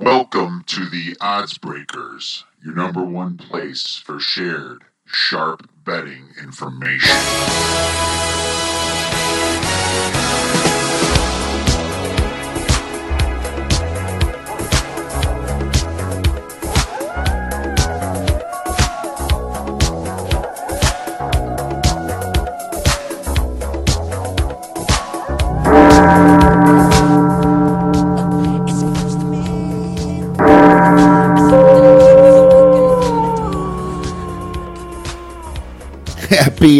Welcome to the Odds Breakers, your number one place for shared, sharp betting information.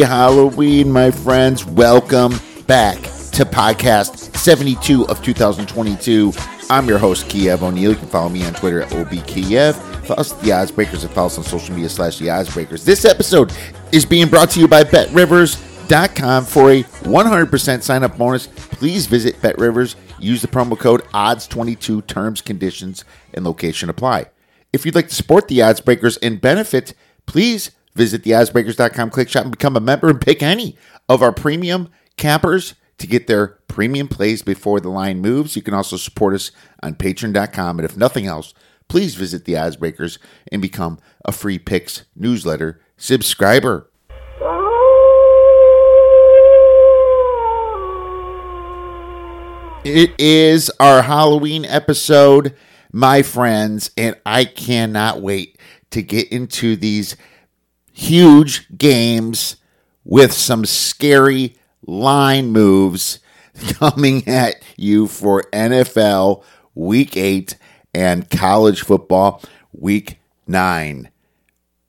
Halloween, my friends. Welcome back to podcast 72 of 2022. I'm your host, Kiev O'Neil. You can follow me on Twitter at OBKiev. Follow us at The Odds Breakers and follow us on social media slash The Odds Breakers. This episode is being brought to you by BetRivers.com for a 100% sign up bonus. Please visit BetRivers. Use the promo code ODDS22. Terms, conditions, and location apply. If you'd like to support The Odds Breakers and benefit, please Visit theoddsbreakers.com, click shop, and become a member and pick any of our premium cappers to get their premium plays before the line moves. You can also support us on patreon.com. And if nothing else, please visit the Odds Breakers and become a free picks newsletter subscriber. It is our Halloween episode, my friends, and I cannot wait to get into these huge games with some scary line moves coming at you for NFL week eight and college football week nine.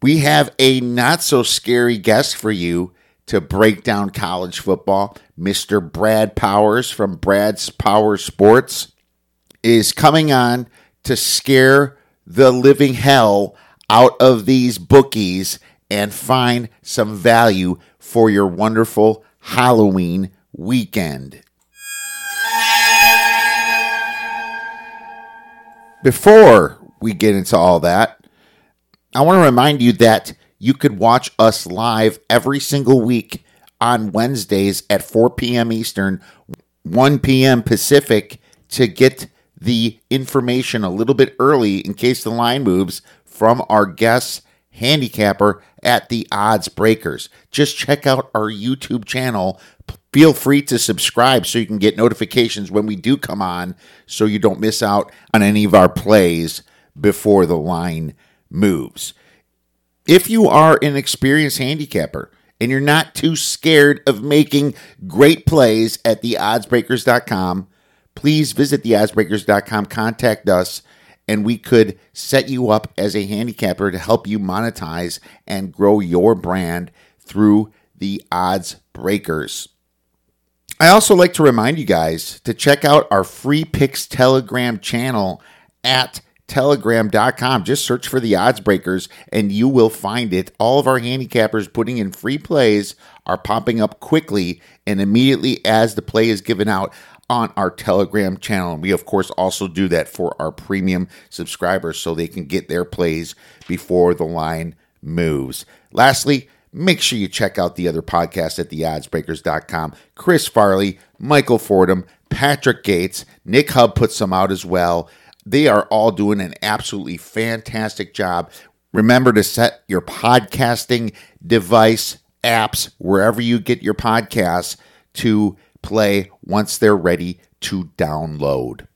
We have a not so scary guest for you to break down college football. Mr. Brad Powers from Brad's Power Sports is coming on to scare the living hell out of these bookies and find some value for your wonderful Halloween weekend. Before we get into all that, I want to remind you that you could watch us live every single week on Wednesdays at 4 p.m. Eastern, 1 p.m. Pacific to get the information a little bit early in case the line moves from our guest handicapper at the odds breakers. Just check out our YouTube channel. Feel free to subscribe so you can get notifications when we do come on so you don't miss out on any of our plays before the line moves. If you are an experienced handicapper and you're not too scared of making great plays at theoddsbreakers.com, please visit theoddsbreakers.com, contact us and we could set you up as a handicapper to help you monetize and grow your brand through the odds breakers. I also like to remind you guys to check out our free picks telegram channel at telegram.com. Just search for the odds breakers and you will find it. All of our handicappers putting in free plays are popping up quickly and immediately as the play is given out on our Telegram channel. And we, of course, also do that for our premium subscribers so they can get their plays before the line moves. Lastly, make sure you check out the other podcasts at theoddsbreakers.com. Chris Farley, Michael Fordham, Patrick Gates, Nick Hub puts some out as well. They are all doing an absolutely fantastic job. Remember to set your podcasting device apps wherever you get your podcasts to play once they're ready to download.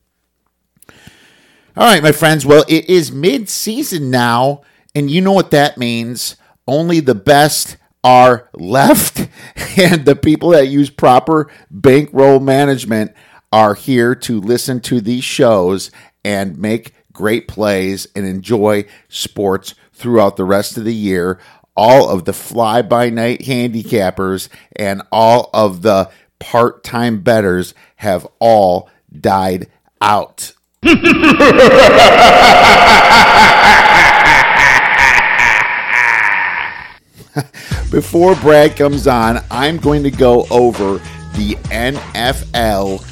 All right, my friends. Well, it is mid season now, and you know what that means. Only the best are left, and the people that use proper bankroll management are here to listen to these shows and make great plays and enjoy sports throughout the rest of the year. All of the fly by night handicappers and all of the part time betters have all died out. Before Brad comes on, I'm going to go over the NFL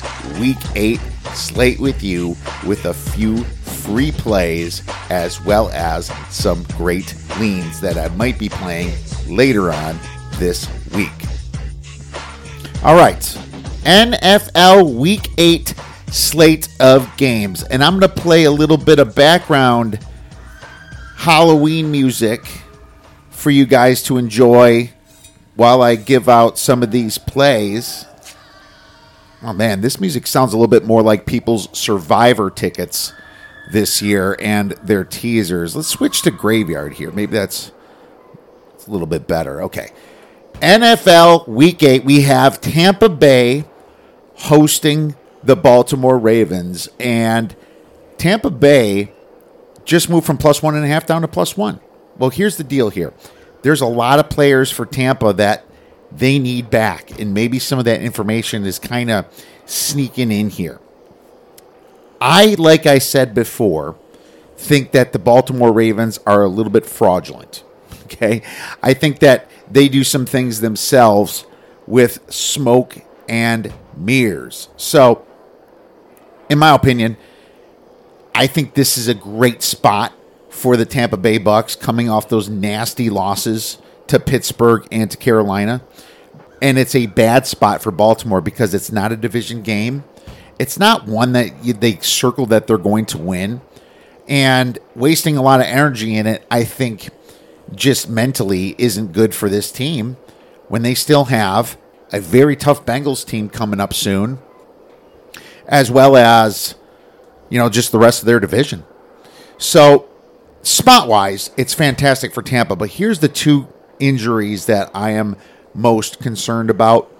Week 8 slate with you with a few free plays as well as some great leans that I might be playing later on this week. All right. NFL Week 8 slate of games. And I'm going to play a little bit of background Halloween music for you guys to enjoy while I give out some of these plays. Oh man, this music sounds a little bit more like people's survivor tickets this year and their teasers. Let's switch to graveyard here. Maybe that's, a little bit better. Okay. NFL week 8, we have Tampa Bay hosting the Baltimore Ravens and Tampa Bay just moved from plus one and a half down to plus one. Well, here's the deal here. There's a lot of players for Tampa that they need back, and maybe some of that information is kind of sneaking in here. I, like I said before, think that the Baltimore Ravens are a little bit fraudulent. Okay. I think that they do some things themselves with smoke and mirrors. So, in my opinion, I think this is a great spot for the Tampa Bay Bucks coming off those nasty losses to Pittsburgh and to Carolina. And it's a bad spot for Baltimore because it's not a division game. It's not one that you, they circle that they're going to win. And wasting a lot of energy in it, I think, just mentally isn't good for this team when they still have a very tough Bengals team coming up soon, as well as you know, just the rest of their division. So, spot wise, it's fantastic for Tampa. But here's the two injuries that I am most concerned about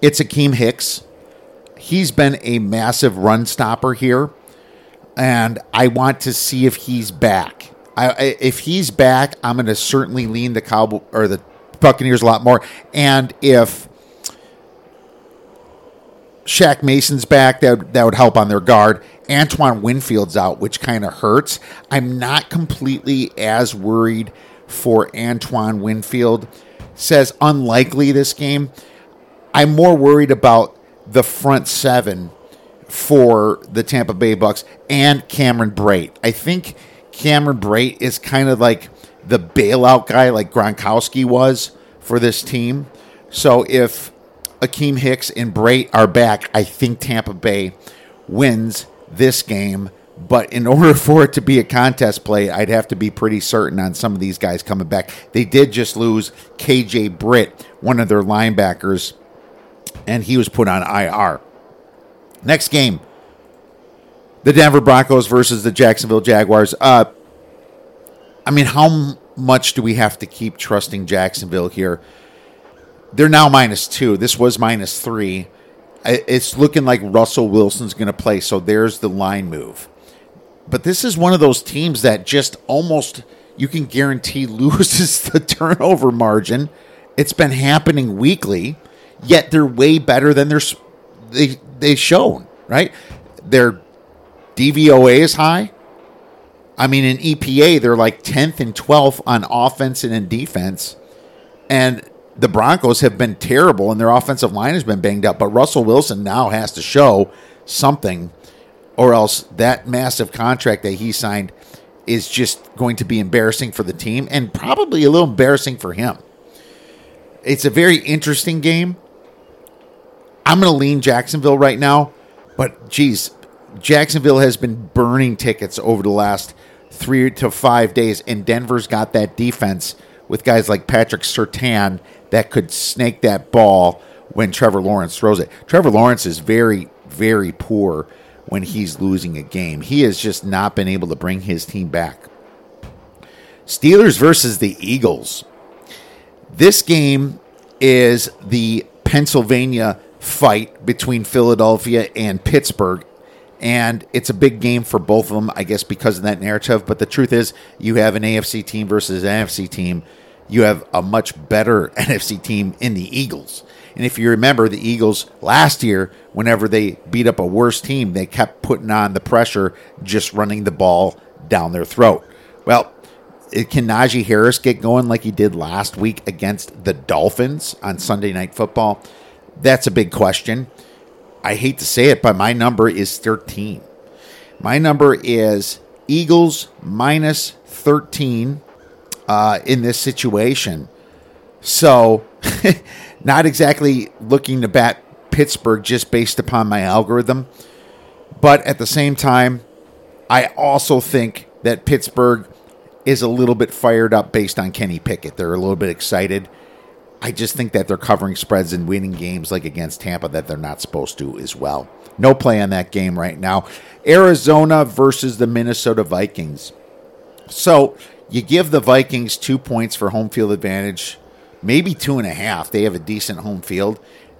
it's Akiem Hicks. He's been a massive run stopper here, and I want to see if he's back. I, if he's back, I'm going to certainly lean the Cowboy or the Buccaneers a lot more. And if Shaq Mason's back, that that would help on their guard. Antoine Winfield's out, which kind of hurts. I'm not completely as worried for Antoine Winfield. Says unlikely this game. I'm more worried about the front seven for the Tampa Bay Bucks and Cameron Brate. I think Cameron Brate is kind of like the bailout guy, like Gronkowski was for this team. So if Akiem Hicks and Brate are back, I think Tampa Bay wins this game. But in order for it to be a contest play, I'd have to be pretty certain on some of these guys coming back. They did just lose KJ Britt, one of their linebackers, and he was put on IR. Next game the Denver Broncos versus the Jacksonville Jaguars. Uh, I mean, how much do we have to keep trusting Jacksonville here? They're now minus two. This was minus three. It's looking like Russell Wilson's going to play, so there's the line move. But this is one of those teams that just almost you can guarantee loses the turnover margin. It's been happening weekly, yet they're way better than they're they they've shown. Right, their DVOA is high. I mean, in EPA, they're like 10th and 12th on offense and in defense. And the Broncos have been terrible and their offensive line has been banged up. But Russell Wilson now has to show something, or else that massive contract that he signed is just going to be embarrassing for the team and probably a little embarrassing for him. It's a very interesting game. I'm going to lean Jacksonville right now, but geez, Jacksonville has been burning tickets over the last three to five days, and Denver's got that defense with guys like Patrick Surtain that could snake that ball when Trevor Lawrence throws it. Trevor Lawrence is very, very poor when he's losing a game. He has just not been able to bring his team back. Steelers versus the Eagles. This game is the Pennsylvania fight between Philadelphia and Pittsburgh. And it's a big game for both of them, I guess, because of that narrative. But the truth is, you have an AFC team versus an NFC team you have a much better NFC team in the Eagles. And if you remember, the Eagles last year, whenever they beat up a worse team, they kept putting on the pressure, just running the ball down their throat. Well, can Najee Harris get going like he did last week against the Dolphins on Sunday Night Football? That's a big question. I hate to say it, but my number is 13. My number is Eagles minus 13 uh, in this situation. So, not exactly looking to bat Pittsburgh just based upon my algorithm, But at the same time, I also think that Pittsburgh is a little bit fired up based on Kenny Pickett. They're a little bit excited. I just think that they're covering spreads and winning games like against Tampa that they're not supposed to as well. No play on that game right now. Arizona versus the Minnesota Vikings. So you give the Vikings two points for home field advantage, maybe two and a half. They have a decent home field,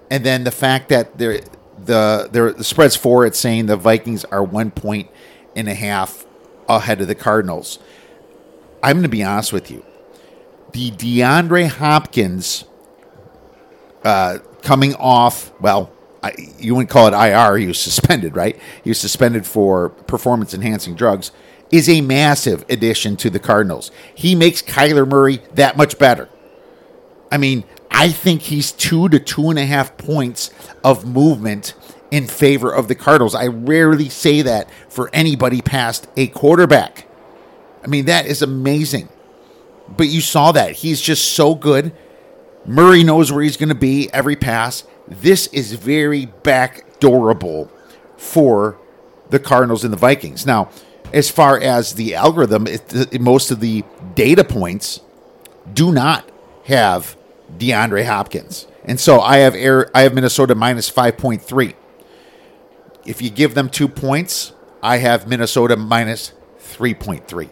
and then the fact that they're the they're, the spread's four. It's saying the Vikings are one point and a half ahead of the Cardinals. I'm going to be honest with you. The DeAndre Hopkins uh, coming off, well, I, you wouldn't call it IR. He was suspended, right? He was suspended for performance enhancing drugs. Is a massive addition to the Cardinals. He makes Kyler Murray that much better. I mean, I think he's two to two and a half points of movement in favor of the Cardinals. I rarely say that for anybody past a quarterback. I mean, that is amazing. But you saw that. He's just so good. Murray knows where he's going to be every pass. This is very backdoorable for the Cardinals and the Vikings. Now, as far as the algorithm, it, most of the data points do not have DeAndre Hopkins. And so I have air, I have Minnesota minus 5.3. If you give them 2 points, I have Minnesota minus 3.3.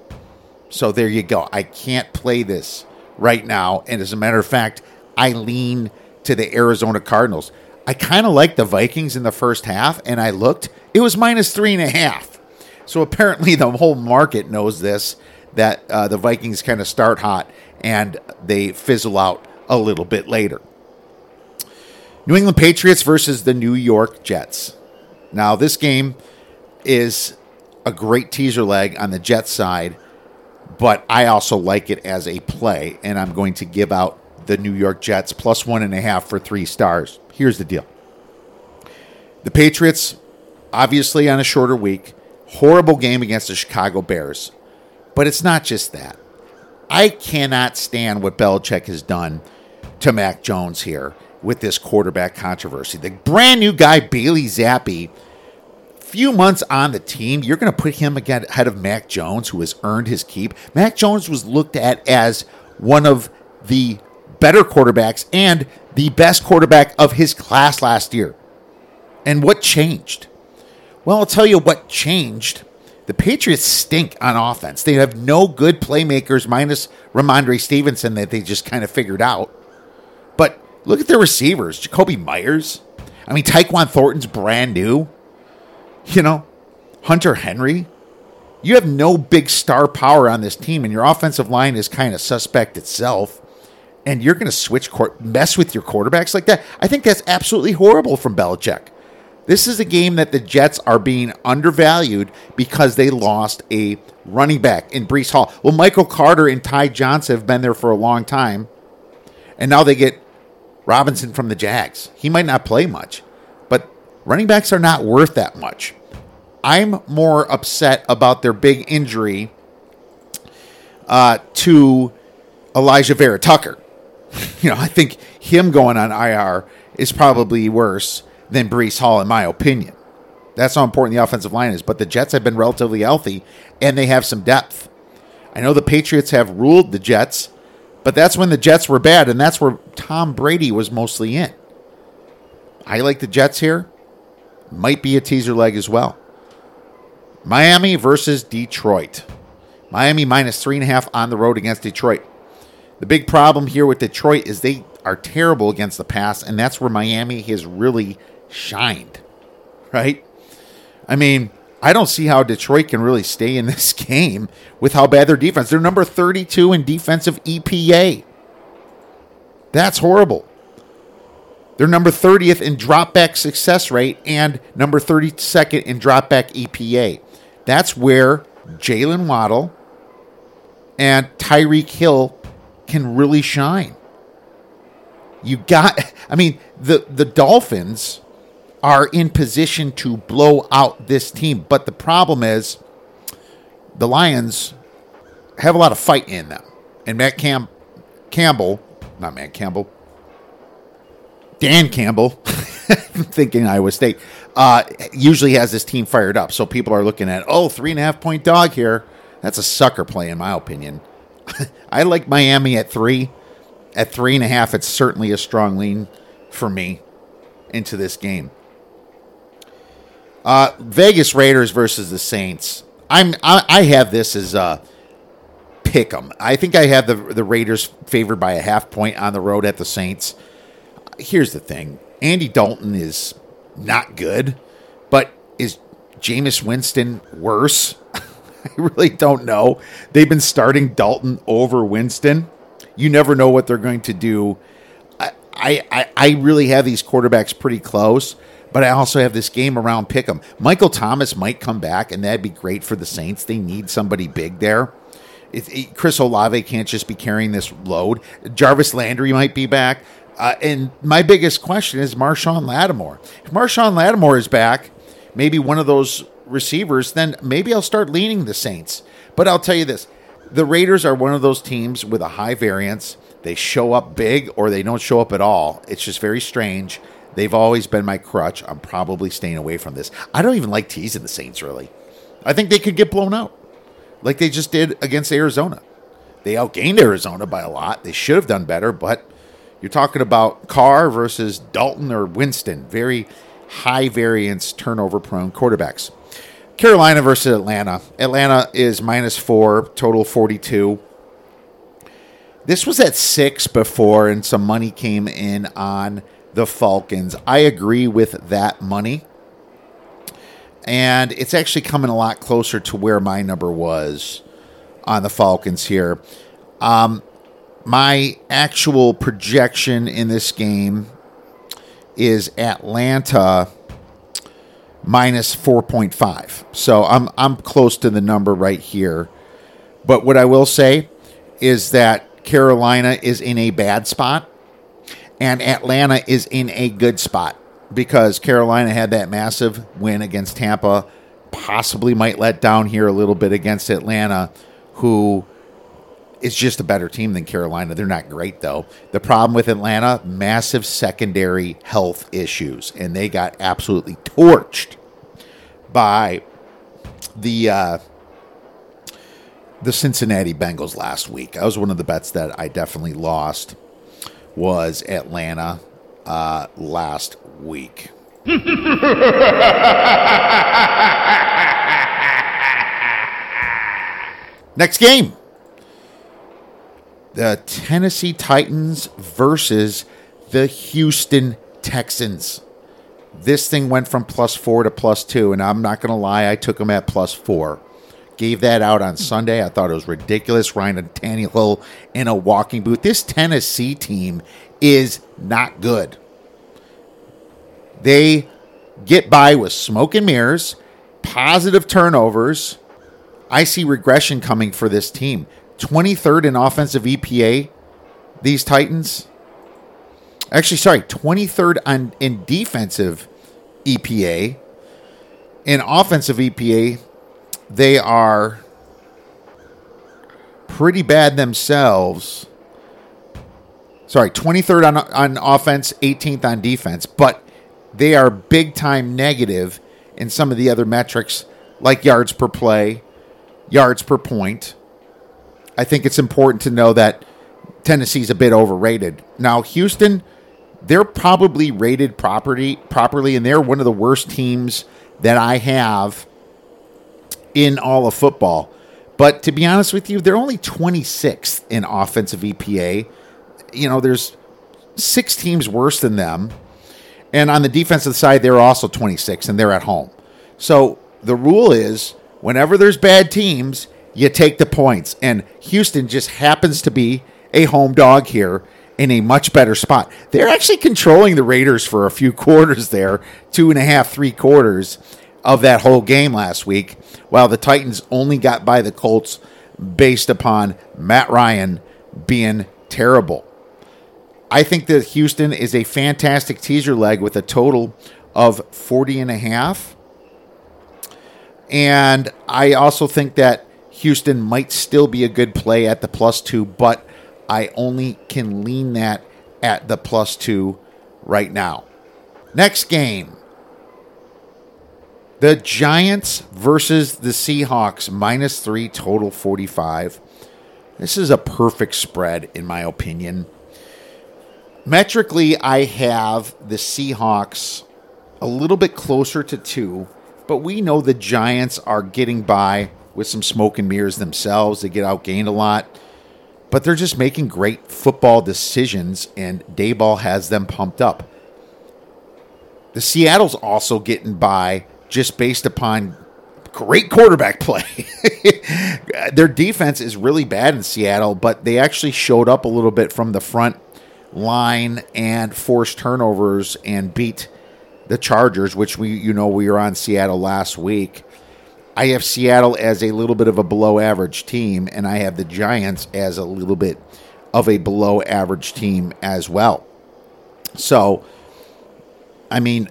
So there you go. I can't play this right now. And as a matter of fact, I lean to the Arizona Cardinals. I kind of like the Vikings in the first half, and I looked, it was minus three and a half. So apparently, the whole market knows this that uh, the Vikings kind of start hot and they fizzle out a little bit later. New England Patriots versus the New York Jets. Now, this game is a great teaser leg on the Jets side, but I also like it as a play, and I'm going to give out the New York Jets plus one and a half for three stars. Here's the deal the Patriots, obviously on a shorter week, horrible game against the Chicago Bears. But it's not just that. I cannot stand what Belichick has done to Mac Jones here with this quarterback controversy. The brand new guy, Bailey Zappe, few months on the team, you're going to put him again ahead of Mac Jones, who has earned his keep. Mac Jones was looked at as one of the better quarterbacks and the best quarterback of his class last year. And what changed? Well, I'll tell you what changed. The Patriots stink on offense. They have no good playmakers minus Rhamondre Stevenson that they just kind of figured out. But look at their receivers. Jakobi Meyers. I mean, Tyquan Thornton's brand new. You know, Hunter Henry. You have no big star power on this team, and your offensive line is kind of suspect itself and you're going to switch court, mess with your quarterbacks like that. I think that's absolutely horrible from Belichick. This is a game that the Jets are being undervalued because they lost a running back in Breece Hall. Well, Michael Carter and Ty Johnson have been there for a long time, and now they get Robinson from the Jags. He might not play much, running backs are not worth that much. I'm more upset about their big injury uh, to Alijah Vera-Tucker. you know, I think him going on IR is probably worse than Breece Hall, in my opinion. That's how important the offensive line is. But the Jets have been relatively healthy and they have some depth. I know the Patriots have ruled the Jets, but that's when the Jets were bad, and that's where Tom Brady was mostly in. I like the Jets here. Might be a teaser leg as well. Miami versus Detroit. Miami minus three and a half on the road against Detroit. The big problem here with Detroit is they are terrible against the pass, and that's where Miami has really shined, right? I mean, I don't see how Detroit can really stay in this game with how bad their defense. They're number 32 in defensive EPA. That's horrible. They're number 30th in dropback success rate and number 32nd in dropback EPA. That's where Jaylen Waddle and Tyreek Hill can really shine. You got I mean the the Dolphins are in position to blow out this team, but the problem is the Lions have a lot of fight in them. And Matt Cam- Campbell, not Matt Campbell, Dan Campbell thinking Iowa State, uh, usually has this team fired up. So people are looking at, oh, three and a half point dog here. That's a sucker play, in my opinion. I like Miami at three. At three and a half, it's certainly a strong lean for me into this game. Uh, Vegas Raiders versus the Saints. I'm I, I have this as uh, pick 'em. I think I have the the Raiders favored by a half point on the road at the Saints. Here's the thing: Andy Dalton is not good, but is Jameis Winston worse? I really don't know. They've been starting Dalton over Winston. You never know what they're going to do. I I, I really have these quarterbacks pretty close, but I also have this game around pick 'em. Michael Thomas might come back, and that'd be great for the Saints. They need somebody big there. It, it, eh, Chris Olave can't just be carrying this load. Jarvis Landry might be back. Uh, and my biggest question is Marshon Lattimore. If Marshon Lattimore is back, maybe one of those receivers, then maybe I'll start leaning the Saints. But I'll tell you this the Raiders are one of those teams with a high variance. They show up big or they don't show up at all. It's just very strange. They've always been my crutch. I'm probably staying away from this. I don't even like teasing the Saints, really. I think they could get blown out like they just did against Arizona. They outgained Arizona by a lot. They should have done better, but you're talking about Carr versus Dalton or Winston. Very high variance, turnover prone quarterbacks. Carolina versus Atlanta. Atlanta is minus four, total 42. This was at six before, and some money came in on the Falcons. I agree with that money. And it's actually coming a lot closer to where my number was on the Falcons here. Um, my actual projection in this game is Atlanta minus 4.5. So I'm I'm close to the number right here. But what I will say is that Carolina is in a bad spot and Atlanta is in a good spot because Carolina had that massive win against Tampa, possibly might let down here a little bit against Atlanta who is just a better team than Carolina. They're not great though. The problem with Atlanta, massive secondary health issues, and they got absolutely torched by the uh, the Cincinnati Bengals last week. That was one of the bets that I definitely lost. Was Atlanta uh, last week? Next game the Tennessee Titans versus the Houston Texans. This thing went from plus four to plus two, and I'm not going to lie, I took them at plus four. Gave that out on Sunday. I thought it was ridiculous. Ryan Tannehill in a walking boot. This Tennessee team is not good. They get by with smoke and mirrors, positive turnovers. I see regression coming for this team. 23rd in offensive EPA, these Titans. Actually, sorry, 23rd on in defensive EPA. In offensive EPA, they are pretty bad themselves. Sorry, 23rd on on offense, 18th on defense, but they are big time negative in some of the other metrics like yards per play, yards per point. I think it's important to know that Tennessee's a bit overrated. Now, Houston, they're probably rated property properly, and they're one of the worst teams that I have in all of football. But to be honest with you, they're only 26th in offensive EPA. You know, there's six teams worse than them. And on the defensive side, they're also 26, and they're at home. So the rule is whenever there's bad teams, you take the points. And Houston just happens to be a home dog here in a much better spot. They're actually controlling the Raiders for a few quarters there, two and a half, three quarters of that whole game last week, while the Titans only got by the Colts based upon Matt Ryan being terrible. I think that Houston is a fantastic teaser leg with a total of 40 and a half. And I also think that Houston might still be a good play at the plus two, but I only can lean that at the plus two right now. Next game. The Giants versus the Seahawks, minus three, total 45. This is a perfect spread, in my opinion. Metrically, I have the Seahawks a little bit closer to two, but we know the Giants are getting by with some smoke and mirrors themselves. They get outgained a lot, but they're just making great football decisions, and Daboll has them pumped up. The Seattle's also getting by just based upon great quarterback play. Their defense is really bad in Seattle, but they actually showed up a little bit from the front line and forced turnovers and beat the Chargers, which we you know we were on Seattle last week. I have Seattle as a little bit of a below average team, and I have the Giants as a little bit of a below average team as well. So, I mean,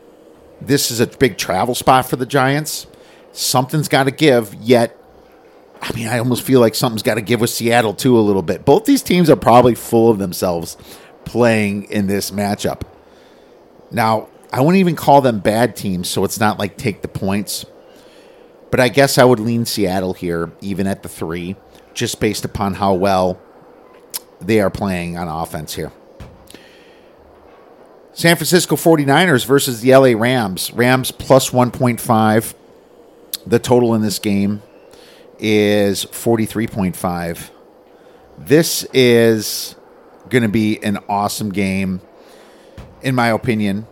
this is a big travel spot for the Giants. Something's got to give, yet, I mean, I almost feel like something's got to give with Seattle too a little bit. Both these teams are probably full of themselves playing in this matchup. Now, I wouldn't even call them bad teams, so it's not like take the points. But I guess I would lean Seattle here, even at the three, just based upon how well they are playing on offense here. San Francisco 49ers versus the LA Rams. Rams plus 1.5. The total in this game is 43.5. This is going to be an awesome game, in my opinion.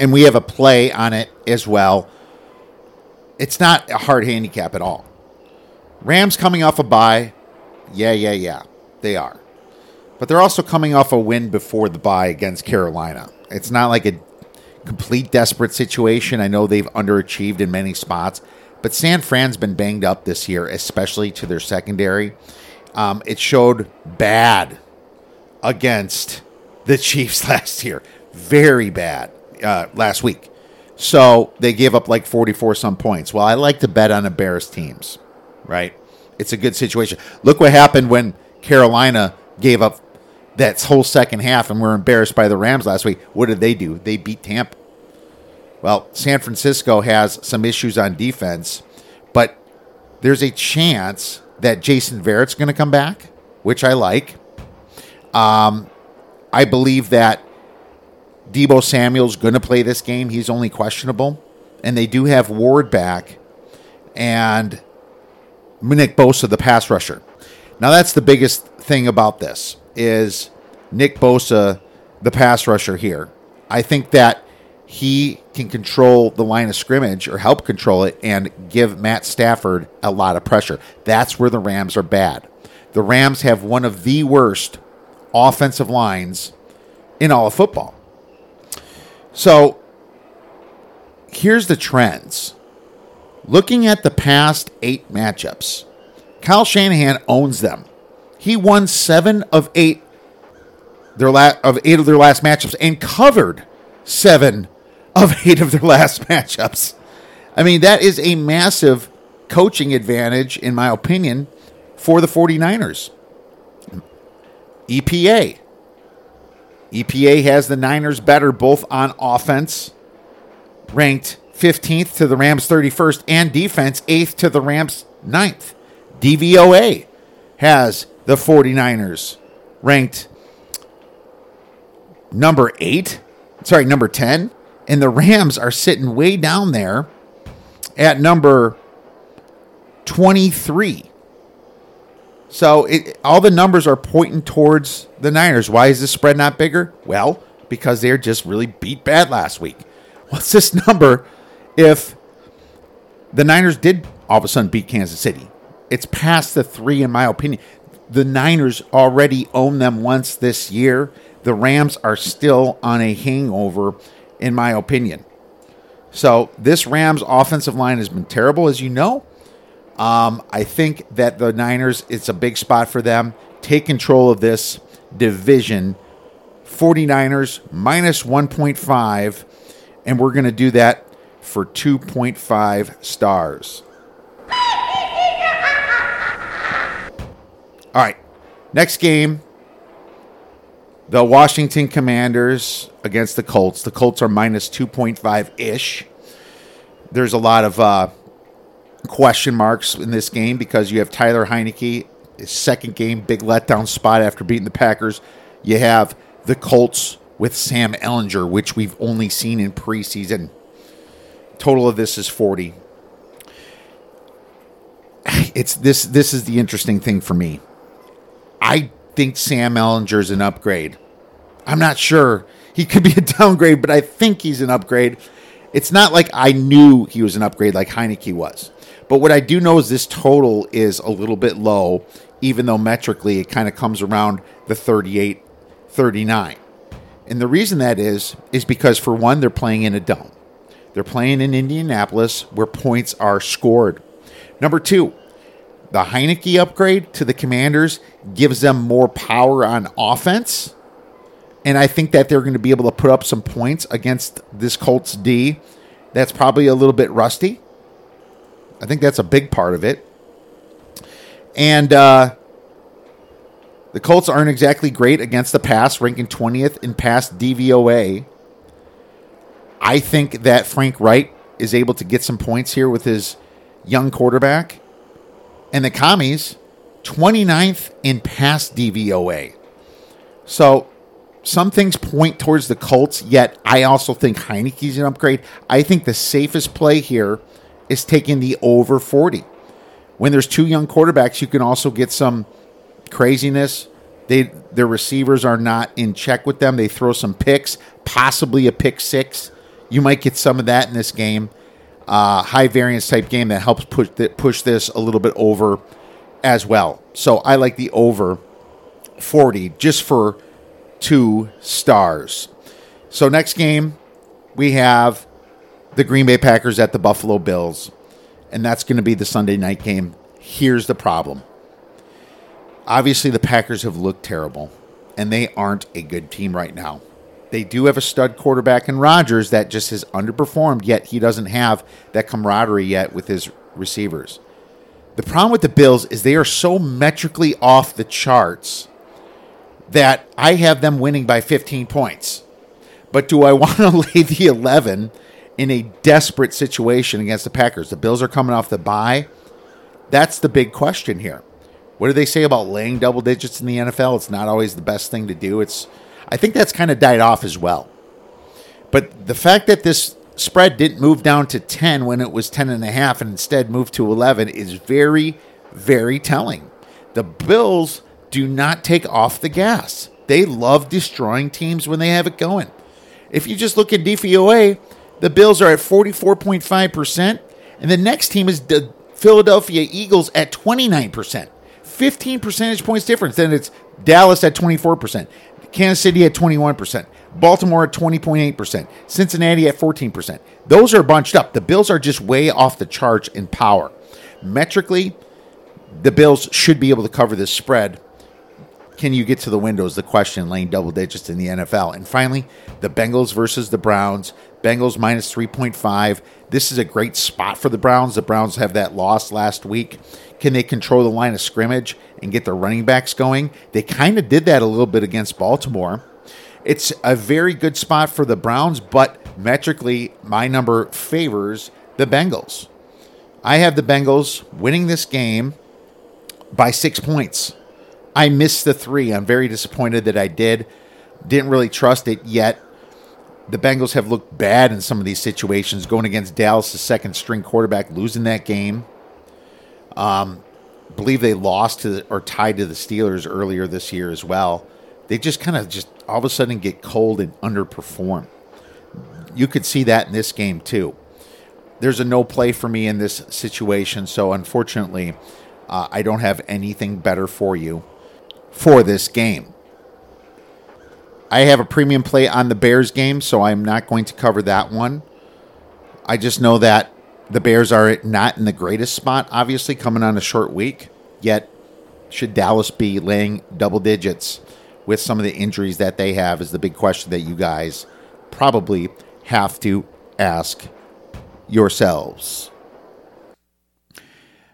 And we have a play on it as well. It's not a hard handicap at all. Rams coming off a bye. Yeah, yeah, yeah. They are. But they're also coming off a win before the bye against Carolina. It's not like a complete desperate situation. I know they've underachieved in many spots, but San Fran's been banged up this year, especially to their secondary. Um, it showed bad against the Chiefs last year. Very bad uh, last week. So they gave up like 44 some points. Well, I like to bet on the Bears teams, right? It's a good situation. Look what happened when Carolina gave up that whole second half and were embarrassed by the Rams last week. What did they do? They beat Tampa. Well, San Francisco has some issues on defense, but there's a chance that Jason Verrett's going to come back, which I like. Um, I believe that Deebo Samuel's going to play this game. He's only questionable. And they do have Ward back and Nick Bosa, the pass rusher. Now, that's the biggest thing about this is Nick Bosa, the pass rusher here. I think that he can control the line of scrimmage or help control it and give Matt Stafford a lot of pressure. That's where the Rams are bad. The Rams have one of the worst offensive lines in all of football. So here's the trends. Looking at the past eight matchups, Kyle Shanahan owns them. He won seven of eight their la- of eight of their last matchups and covered seven of eight of their last matchups. I mean, that is a massive coaching advantage, in my opinion, for the 49ers. EPA. EPA has the Niners better both on offense, ranked 15th to the Rams 31st, and defense 8th to the Rams 9th. DVOA has the 49ers ranked number 8, sorry, number 10, and the Rams are sitting way down there at number 23. So it, all the numbers are pointing towards the Niners. Why is the spread not bigger? Well, because they're just really beat bad last week. What's this number if the Niners did all of a sudden beat Kansas City? It's past the three, in my opinion. The Niners already own them once this year. The Rams are still on a hangover, in my opinion. So this Rams offensive line has been terrible, as you know. Um, I think that the Niners, it's a big spot for them. Take control of this division. 49ers minus 1.5, and we're going to do that for 2.5 stars. All right, next game The Washington Commanders against the Colts. The Colts are minus 2.5 ish. There's a lot of uh, question marks in this game because you have Taylor Heinicke, his second game, big letdown spot after beating the Packers. You have the Colts with Sam Ehlinger, which we've only seen in preseason. Total of this is 40. It's this this is the interesting thing for me. I think Sam Ehlinger is an upgrade. I'm not sure. He could be a downgrade, but I think he's an upgrade. It's not like I knew he was an upgrade like Heinicke was. But what I do know is this total is a little bit low, even though metrically it kind of comes around the 38 39. And the reason that is, is because for one, they're playing in a dome. They're playing in Indianapolis where points are scored. Number two, the Heinicke upgrade to the Commanders gives them more power on offense. And I think that they're going to be able to put up some points against this Colts D that's probably a little bit rusty. I think that's a big part of it. And uh, the Colts aren't exactly great against the pass, ranking 20th in pass DVOA. I think that Frank Reich is able to get some points here with his young quarterback. And the commies, 29th in pass DVOA. So some things point towards the Colts, yet I also think Heinicke's an upgrade. I think the safest play here is taking the over 40. When there's two young quarterbacks, you can also get some craziness. They their receivers are not in check with them. They throw some picks, possibly a pick six. You might get some of that in this game. Uh, high variance type game that helps push push this a little bit over as well. So I like the over 40 just for two stars. So next game we have the Green Bay Packers at the Buffalo Bills, and that's going to be the Sunday night game. Here's the problem. Obviously, the Packers have looked terrible, and they aren't a good team right now. They do have a stud quarterback in Rodgers that just has underperformed, yet he doesn't have that camaraderie yet with his receivers. The problem with the Bills is they are so metrically off the charts that I have them winning by 15 points. But do I want to lay the 11 in a desperate situation against the Packers? The Bills are coming off the bye. That's the big question here. What do they say about laying double digits in the NFL? It's not always the best thing to do. It's I think that's kind of died off as well. But the fact that this spread didn't move down to 10 when it was 10 and a half and instead moved to 11 is very very telling. The Bills do not take off the gas. They love destroying teams when they have it going. If you just look at DVOA, the Bills are at 44.5%, and the next team is the Philadelphia Eagles at 29%. 15 percentage points difference. Then it's Dallas at 24%, Kansas City at 21%, Baltimore at 20.8%, Cincinnati at 14%. Those are bunched up. The Bills are just way off the charts in power. Metrically, the Bills should be able to cover this spread. Can you get to the windows? The question, laying double digits in the NFL. And finally, the Bengals versus the Browns. Bengals minus 3.5. This is a great spot for the Browns. The Browns have that loss last week. Can they control the line of scrimmage and get their running backs going? They kind of did that a little bit against Baltimore. It's a very good spot for the Browns, but metrically, my number favors the Bengals. I have the Bengals winning this game by six points. I missed the three. I'm very disappointed that I did. Didn't really trust it yet. The Bengals have looked bad in some of these situations, going against Dallas' second string quarterback, losing that game. Um, believe they lost to the, or tied to the Steelers earlier this year as well. They just kind of just all of a sudden get cold and underperform. You could see that in this game too. There's a no play for me in this situation, so unfortunately, uh, I don't have anything better for you for this game. I have a premium play on the Bears game, so I'm not going to cover that one. I just know that the Bears are not in the greatest spot, obviously, coming on a short week. Yet, should Dallas be laying double digits with some of the injuries that they have? Is the big question that you guys probably have to ask yourselves.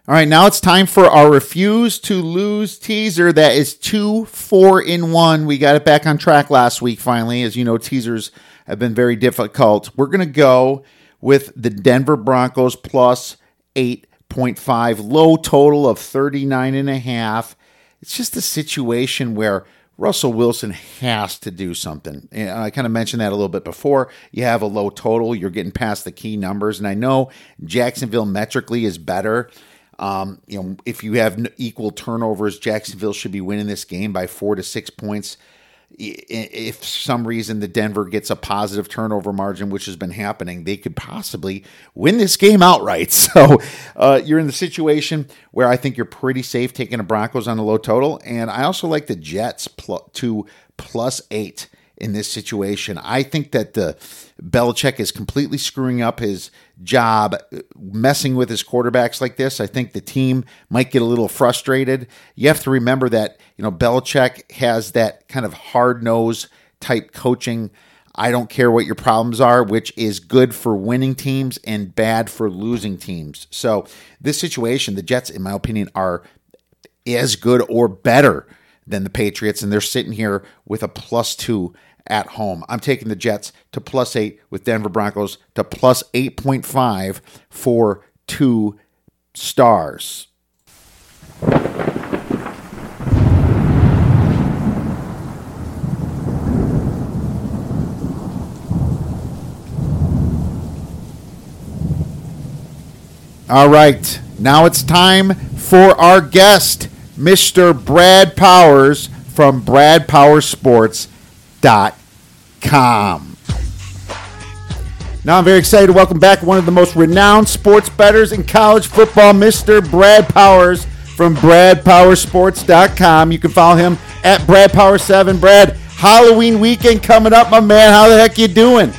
All right, now it's time for our refuse to lose teaser. That is two, four in one. We got it back on track last week, finally. As you know, teasers have been very difficult. We're going to go with the Denver Broncos plus 8.5, low total of 39 and a half. It's just a situation where Russell Wilson has to do something. And I kind of mentioned that a little bit before. You have a low total, you're getting past the key numbers. And I know Jacksonville metrically is better. Um, you know, if you have equal turnovers, Jacksonville should be winning this game by four to six points. If some reason the Denver gets a positive turnover margin, which has been happening, they could possibly win this game outright. So uh, you're in the situation where I think you're pretty safe taking the Broncos on the low total, and I also like the Jets pl- to plus eight in this situation. I think that the Belichick is completely screwing up his job, uh, messing with his quarterbacks like this. I think the team might get a little frustrated. You have to remember that you know Belichick has that kind of hard nose type coaching. I don't care what your problems are, which is good for winning teams and bad for losing teams. So, this situation, the Jets, in my opinion, are as good or better than the Patriots, and they're sitting here with a plus two at home. I'm taking the Jets to plus eight with Denver Broncos to plus 8.5 for two stars. All right, now it's time for our guest, Mr. Brad Powers from BradPowerSports.com. Now I'm very excited to welcome back one of the most renowned sports bettors in college football, Mr. Brad Powers from BradPowerSports.com. You can follow him at BradPowers7. Brad, Halloween weekend coming up, my man. How the heck you doing?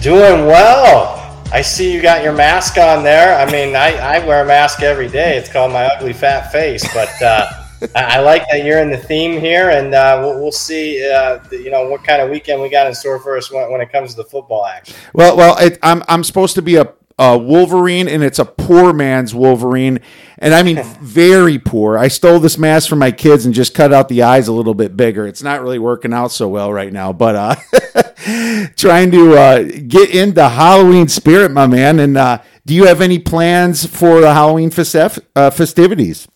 Doing well. I see you got your mask on there. I mean, I, I wear a mask every day. It's called my ugly fat face, but uh, I, like that you're in the theme here, and uh, we'll, we'll, see. Uh, you know what kind of weekend we got in store for us when, when it comes to the football action. Well, well, it, I'm I'm supposed to be a uh, Wolverine, and it's a poor man's Wolverine, and I mean very poor. I stole this mask from my kids and just cut out the eyes a little bit bigger. It's not really working out so well right now, but uh, trying to uh, get into Halloween spirit, my man. And uh, do you have any plans for the Halloween festif- uh, festivities?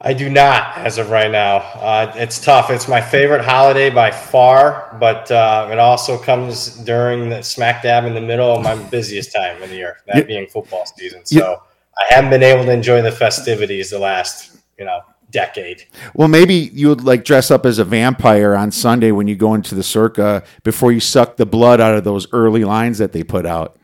I do not as of right now. Uh, it's tough. It's my favorite holiday by far, but uh, it also comes during the smack dab in the middle of my busiest time of the year, that yeah. being football season. So yeah. I haven't been able to enjoy the festivities the last, you know, decade. Well, maybe you would like dress up as a vampire on Sunday when you go into the circa before you suck the blood out of those early lines that they put out.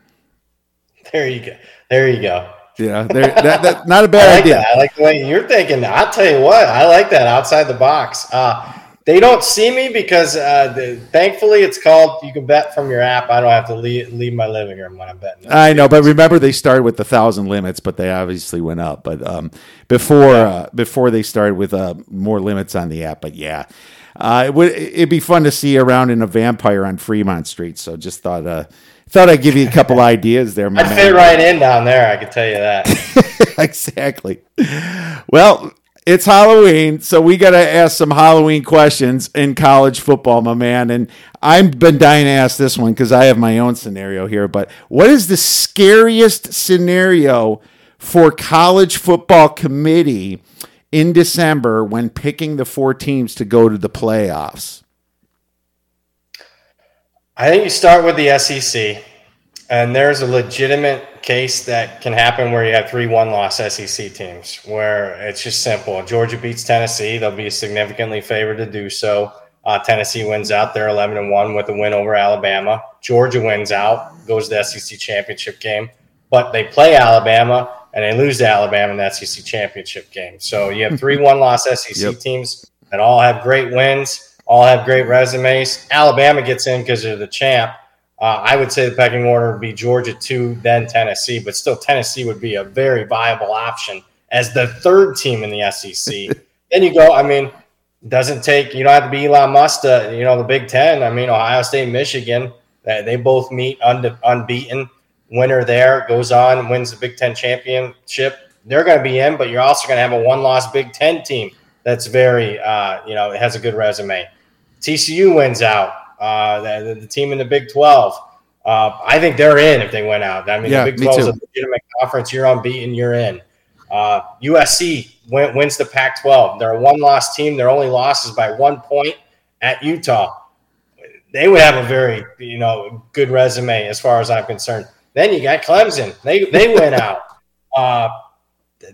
There you go. There you go. Yeah, that, that, not a bad I like idea. That. I like the way you're thinking. I'll tell you what, I like that outside the box. Uh, they don't see me because uh, the, thankfully it's called you can bet from your app. I don't have to leave, leave my living room when I'm betting. I know, but remember they started with the thousand limits, but they obviously went up. But um, before uh, before they started with uh, more limits on the app, but yeah. Uh, it would it'd be fun to see around in a vampire on Fremont Street. So just thought uh, thought I'd give you a couple ideas there. Man. I fit right in down there. I can tell you that. exactly. Well, it's Halloween, so we got to ask some Halloween questions in college football, my man. And I've been dying to ask this one because I have my own scenario here. But what is the scariest scenario for college football committee in December when picking the four teams to go to the playoffs? I think you start with the SEC, and there's a legitimate case that can happen where you have three one loss SEC teams, where it's just simple. Georgia beats Tennessee, they'll be significantly favored to do so. Uh, Tennessee wins out; they're eleven and one with a win over Alabama. Georgia wins out, goes to the SEC championship game, but they play Alabama and they lose to Alabama in the SEC championship game. So you have three one loss SEC yep. teams that all have great wins all have great resumes. Alabama gets in because they're the champ. Uh, I would say the pecking order would be Georgia two, then Tennessee, but still Tennessee would be a very viable option as the third team in the SEC. then you go. I mean, doesn't take you don't have to be Elon Musk. To, you know the Big Ten. I mean, Ohio State, Michigan, they both meet unde- unbeaten. winner there goes on, wins the Big Ten championship, they're going to be in. But you're also going to have a one-loss Big Ten team that's very, uh, you know, it has a good resume. TCU wins out. Uh, the, the, team in the Big 12. Uh, I think they're in if they went out. I mean, yeah, the Big 12 is a legitimate conference. You're unbeaten, you're in. USC uh, win, wins the Pac 12. They're a one loss team. Their only loss is by one point at Utah. They would have a very, you know, good resume as far as I'm concerned. Then you got Clemson. They they went out. Uh,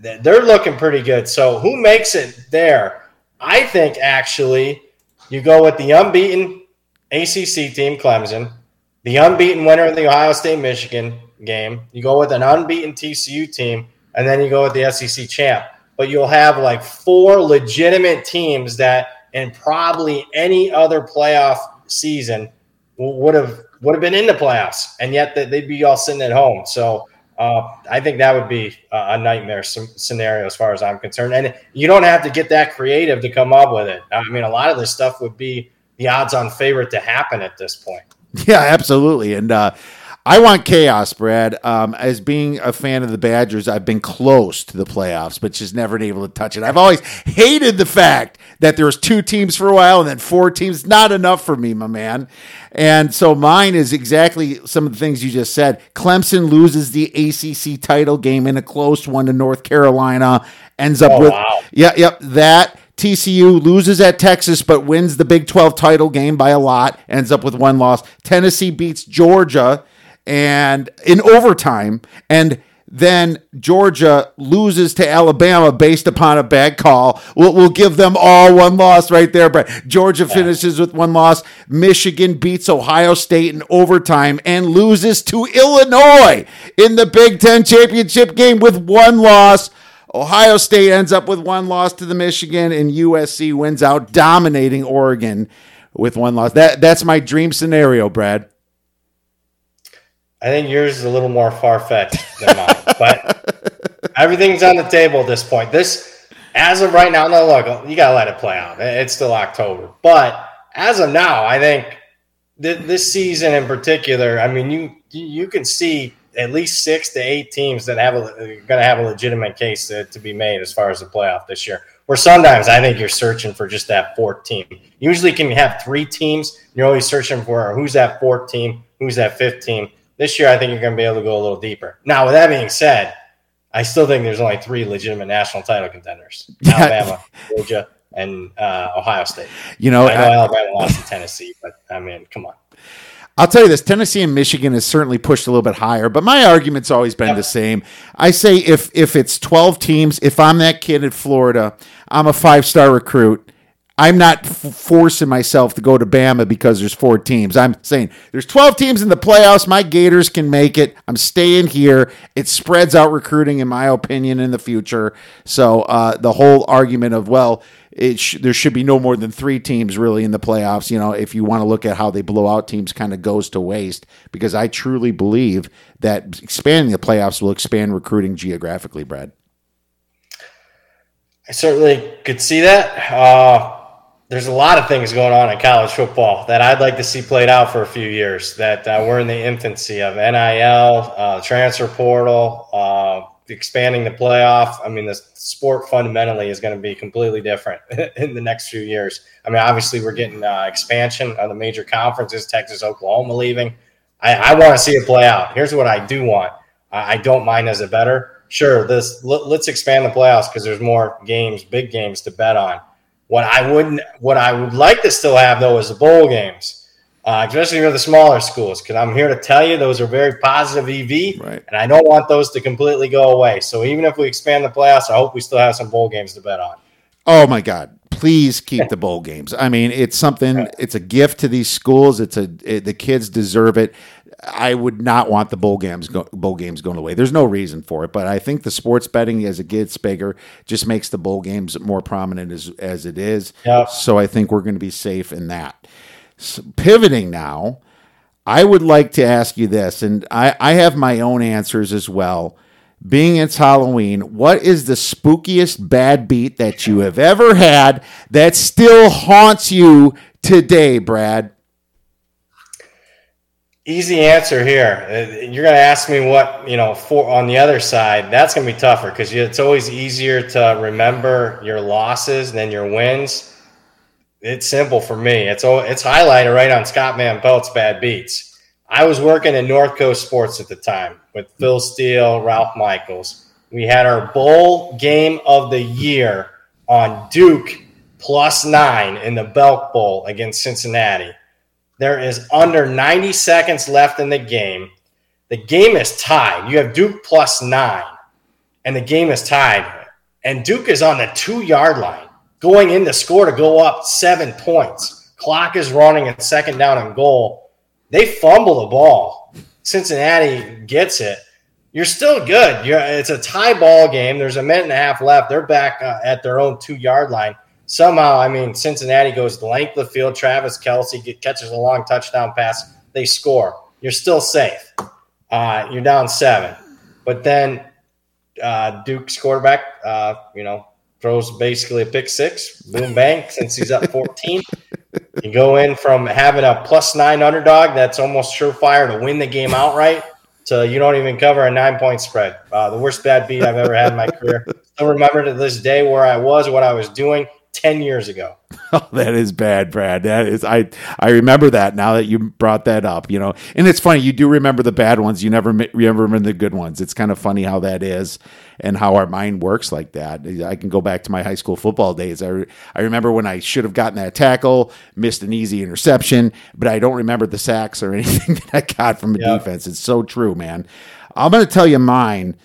they're looking pretty good. So who makes it there? I think actually you go with the unbeaten ACC team, Clemson, the unbeaten winner of the Ohio State Michigan game. You go with an unbeaten TCU team, and then you go with the SEC champ. But you'll have like four legitimate teams that, in probably any other playoff season, would have would have been in the playoffs, and yet they'd be all sitting at home. So uh, I think that would be a nightmare scenario as far as I'm concerned. And you don't have to get that creative to come up with it. I mean, a lot of this stuff would be the odds-on favorite to happen at this point. Yeah, absolutely. And uh, I want chaos, Brad. Um, as being a fan of the Badgers, I've been close to the playoffs, but just never been able to touch it. I've always hated the fact that there was two teams for a while and then four teams. Not enough for me, my man. And so mine is exactly some of the things you just said. Clemson loses the ACC title game in a close one to North Carolina. Ends up oh, with wow. yeah, yep that. TCU loses at Texas but wins the Big 12 title game by a lot, ends up with one loss. Tennessee beats Georgia and in overtime and then Georgia loses to Alabama based upon a bad call. We'll, we'll give them all one loss right there. But Georgia finishes with one loss. Michigan beats Ohio State in overtime and loses to Illinois in the Big Ten championship game with one loss. Ohio State ends up with one loss to the Michigan, and USC wins out, dominating Oregon with one loss. That that's my dream scenario, Brad. I think yours is a little more far fetched than mine, but everything's on the table at this point. This, as of right now, no, look, you gotta let it play out. It's still October, but as of now, I think th- this season in particular, I mean, you you can see at least six to eight teams that have going to have a legitimate case to, to be made as far as the playoff this year. Where sometimes I think you're searching for just that fourth team. Usually, can have three teams. You're always searching for who's that fourth team, who's that fifth team this year, I think you're going to be able to go a little deeper. Now, with that being said, I still think there's only three legitimate national title contenders: Alabama, Georgia, and uh, Ohio State. You know, I know I, Alabama lost to Tennessee, but I mean, come on. I'll tell you this: Tennessee and Michigan has certainly pushed a little bit higher, but my argument's always been the same. I say if if it's twelve teams, if I'm that kid in Florida, I'm a five star recruit. I'm not f- forcing myself to go to Bama because there's four teams. I'm saying there's 12 teams in the playoffs. My Gators can make it. I'm staying here. It spreads out recruiting, in my opinion, in the future. So uh, the whole argument of well, sh- there should be no more than three teams really in the playoffs. You know, if you want to look at how they blow out teams, kind of goes to waste because I truly believe that expanding the playoffs will expand recruiting geographically. Brad. I certainly could see that. Uh, there's a lot of things going on in college football that I'd like to see played out for a few years. That uh, we're in the infancy of NIL, uh, transfer portal, uh, expanding the playoff. I mean, the sport fundamentally is going to be completely different in the next few years. I mean, obviously, we're getting uh, expansion of the major conferences. Texas, Oklahoma leaving. I, I want to see it play out. Here's what I do want. I, I don't mind as a better. Sure, this let, let's expand the playoffs because there's more games, big games to bet on what I wouldn't, what I would like to still have though is the bowl games, uh, especially for the smaller schools, because I'm here to tell you those are very positive EV, right. and I don't want those to completely go away. So even if we expand the playoffs, I hope we still have some bowl games to bet on. Oh my God! Please keep the bowl games. I mean, it's something. It's a gift to these schools. It's a it, the kids deserve it. I would not want the bowl games go, bowl games going away. There's no reason for it, but I think the sports betting as it gets bigger just makes the bowl games more prominent as as it is. Yep. So I think we're going to be safe in that. So pivoting now, I would like to ask you this, and I, I have my own answers as well. Being it's Halloween, what is the spookiest bad beat that you have ever had that still haunts you today, Brad? Easy answer here. Uh, you're going to ask me what you know for on the other side. That's going to be tougher because it's always easier to remember your losses than your wins. It's simple for me. It's it's highlighted right on Scott Van Pelt's bad beats. I was working at North Coast Sports at the time with Phil Steele, Ralph Michaels. We had our bowl game of the year on Duke plus nine in the Belk Bowl against Cincinnati. There is under 90 seconds left in the game. The game is tied. You have Duke plus nine, and the game is tied. And Duke is on the two yard line, going in to score to go up seven points. Clock is running at second down and goal. They fumble the ball. Cincinnati gets it. You're still good. You're, it's a tie ball game. There's a minute and a half left. They're back uh, at their own two yard line somehow, I mean, Cincinnati goes the length of the field. Travis Kelce get, catches a long touchdown pass. They score. You're still safe. Uh, you're down seven. But then uh, Duke's quarterback, uh, you know, throws basically a pick six, boom, bang, Cincy's up 14. You go in from having a plus nine underdog that's almost surefire to win the game outright to you don't even cover a nine point spread. Uh, the worst bad beat I've ever had in my career. Still remember to this day where I was, what I was doing. 10 years ago. Oh, that is bad, Brad. That is I I remember that now that you brought that up, you know. And it's funny, you do remember the bad ones, you never remember the good ones. It's kind of funny how that is and how our mind works like that. I can go back to my high school football days. I, I remember when I should have gotten that tackle, missed an easy interception, but I don't remember the sacks or anything that I got from a yeah. defense. It's so true, man. I'm going to tell you mine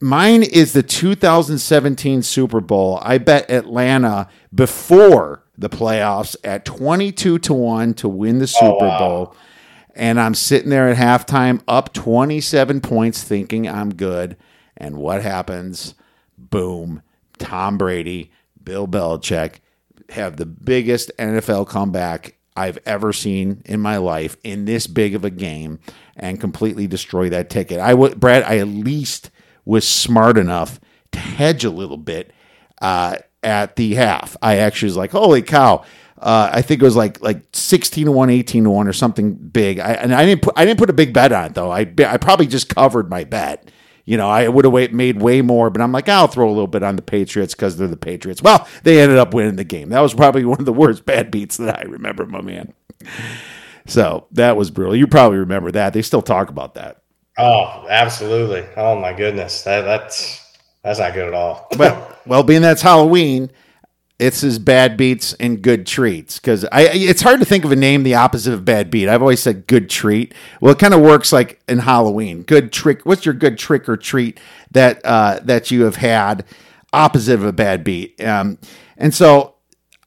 Mine is the 2017 Super Bowl. I bet Atlanta before the playoffs at 22 to 1 to win the Super oh, wow. Bowl. And I'm sitting there at halftime up 27 points thinking I'm good. And what happens? Boom. Tom Brady, Bill Belichick have the biggest NFL comeback I've ever seen in my life in this big of a game and completely destroy that ticket. I would Brad, I at least was smart enough to hedge a little bit uh, at the half. I actually was like, holy cow. Uh, I think it was like like sixteen to one, 18 to one, or something big. I, and I didn't put I didn't put a big bet on it though. I I probably just covered my bet. You know, I would have made way more, but I'm like, I'll throw a little bit on the Patriots because they're the Patriots. Well, they ended up winning the game. That was probably one of the worst bad beats that I remember, my man. So that was brutal. You probably remember that. They still talk about that. Oh, absolutely. Oh my goodness. That, that's that's not good at all. well, well, being that's Halloween, it's his bad beats and good treats because I it's hard to think of a name the opposite of bad beat. I've always said good treat. Well, it kind of works like in Halloween. Good trick. What's your good trick or treat that uh, that you have had opposite of a bad beat? Um, and so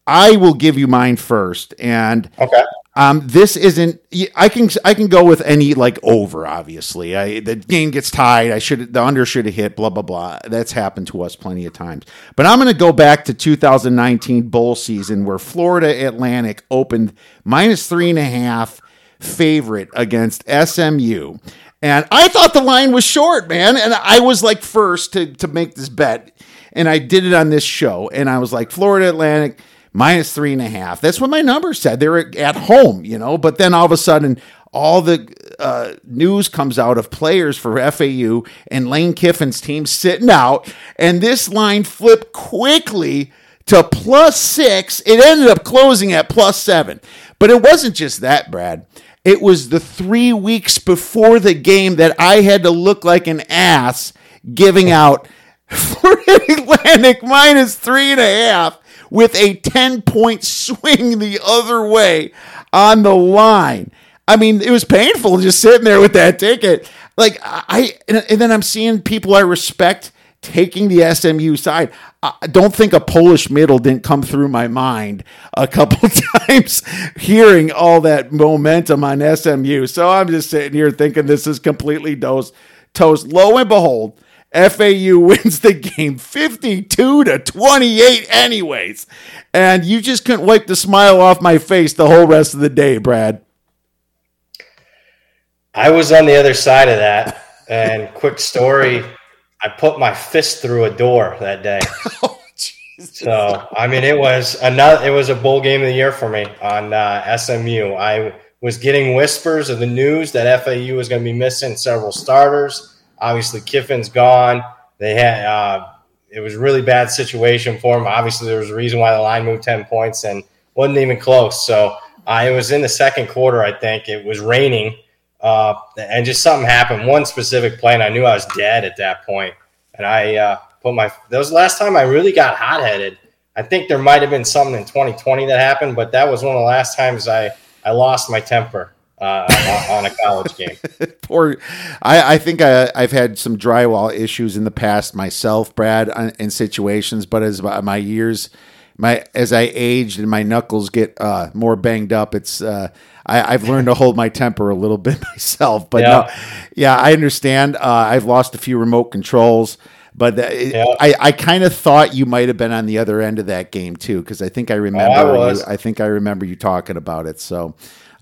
I will give you mine first. And okay. Um, this isn't. I can I can go with any like over. Obviously, I, the game gets tied. I should the under should have hit. Blah blah blah. That's happened to us plenty of times. But I'm going to go back to 2019 bowl season where Florida Atlantic opened minus three and a half favorite against SMU. And I thought the line was short, man. And I was like first to, to make this bet. And I did it on this show. And I was like, Florida Atlantic minus three and a half. That's what my numbers said. They were at home, you know, but then all of a sudden, all the uh, news comes out of players for FAU and Lane Kiffin's team sitting out, and this line flipped quickly to plus six. It ended up closing at plus seven. But it wasn't just that, Brad. It was the three weeks before the game that I had to look like an ass giving out Florida Atlantic minus three and a half with a 10 point swing the other way on the line. I mean, it was painful just sitting there with that ticket. Like I, and then I'm seeing people I respect taking the SMU side. I don't think a Polish middle didn't come through my mind a couple times hearing all that momentum on SMU. So I'm just sitting here thinking this is completely toast. Toast. Lo and behold, FAU wins the game 52 to 28 anyways. And you just couldn't wipe the smile off my face the whole rest of the day, Brad. I was on the other side of that. And quick story, I put my fist through a door that day. oh, so, I mean, it was another it was a bowl game of the year for me on uh, SMU. I was getting whispers of the news that FAU was going to be missing several starters. Obviously, Kiffin's gone. They had uh, it was really bad situation for him. Obviously, there was a reason why the line moved ten points and wasn't even close. So uh, it was in the second quarter, I think. It was raining, uh, and just something happened. One specific play, and I knew I was dead at that point. And I uh, put my that was the last time I really got hot headed. I think there might have been something in 2020 that happened, but that was one of the last times I I lost my temper uh, on a college game. Poor, I, I think I, I've had some drywall issues in the past myself, Brad, in situations. But as my years, my as I aged and my knuckles get uh, more banged up, it's uh, I, have learned to hold my temper a little bit myself. But yeah, no, yeah I understand. Uh, I've lost a few remote controls. But yeah. I, I kind of thought you might have been on the other end of that game too, because I think I remember. Oh, I, you, I think I remember you talking about it. So,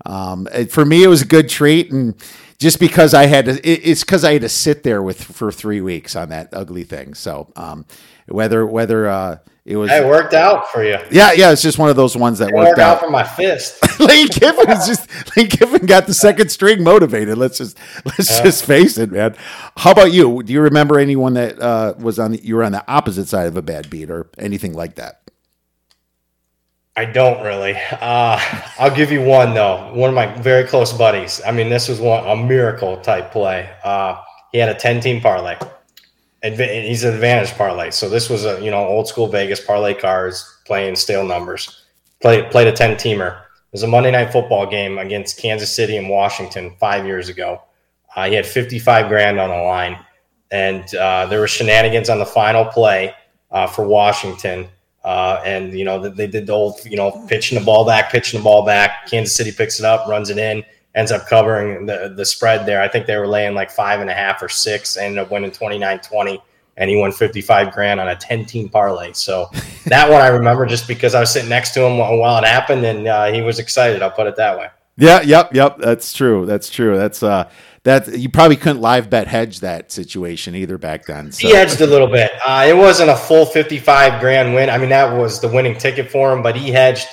um, it, for me, it was a good treat, and just because I had to, it, it's because I had to sit there with for three weeks on that ugly thing. So um, whether whether uh, it was, it worked out for you. Yeah, yeah, it's just one of those ones that it worked, worked out. for my fist. Lane Kiffin is just Lane Kiffin got the second string motivated. Let's just let's yeah. just face it, man. How about you? Do you remember anyone that uh, was on the, you were on the opposite side of a bad beat or anything like that? I don't really. Uh, I'll give you one though. One of my very close buddies. I mean, this was one a miracle type play. Uh, he had a ten team parlay. He's an advantage parlay. So this was a you know old school Vegas parlay cards playing stale numbers. Played played a ten teamer. It was a Monday night football game against Kansas City and Washington five years ago. Uh, he had fifty five grand on the line, and uh, there were shenanigans on the final play uh, for Washington uh, and you know they did the old you know pitching the ball back, pitching the ball back. Kansas City picks it up, runs it in, ends up covering the the spread there. I think they were laying like five and a half or six, ended up winning 29-20, and he won 55 grand on a 10 team parlay. So that one I remember just because I was sitting next to him while it happened, and uh, he was excited. I'll put it that way. Yeah, yep, yep. That's true. That's true. That's uh that you probably couldn't live bet hedge that situation either back then. So. He hedged a little bit. Uh, it wasn't a full 55 grand win. I mean, that was the winning ticket for him, but he hedged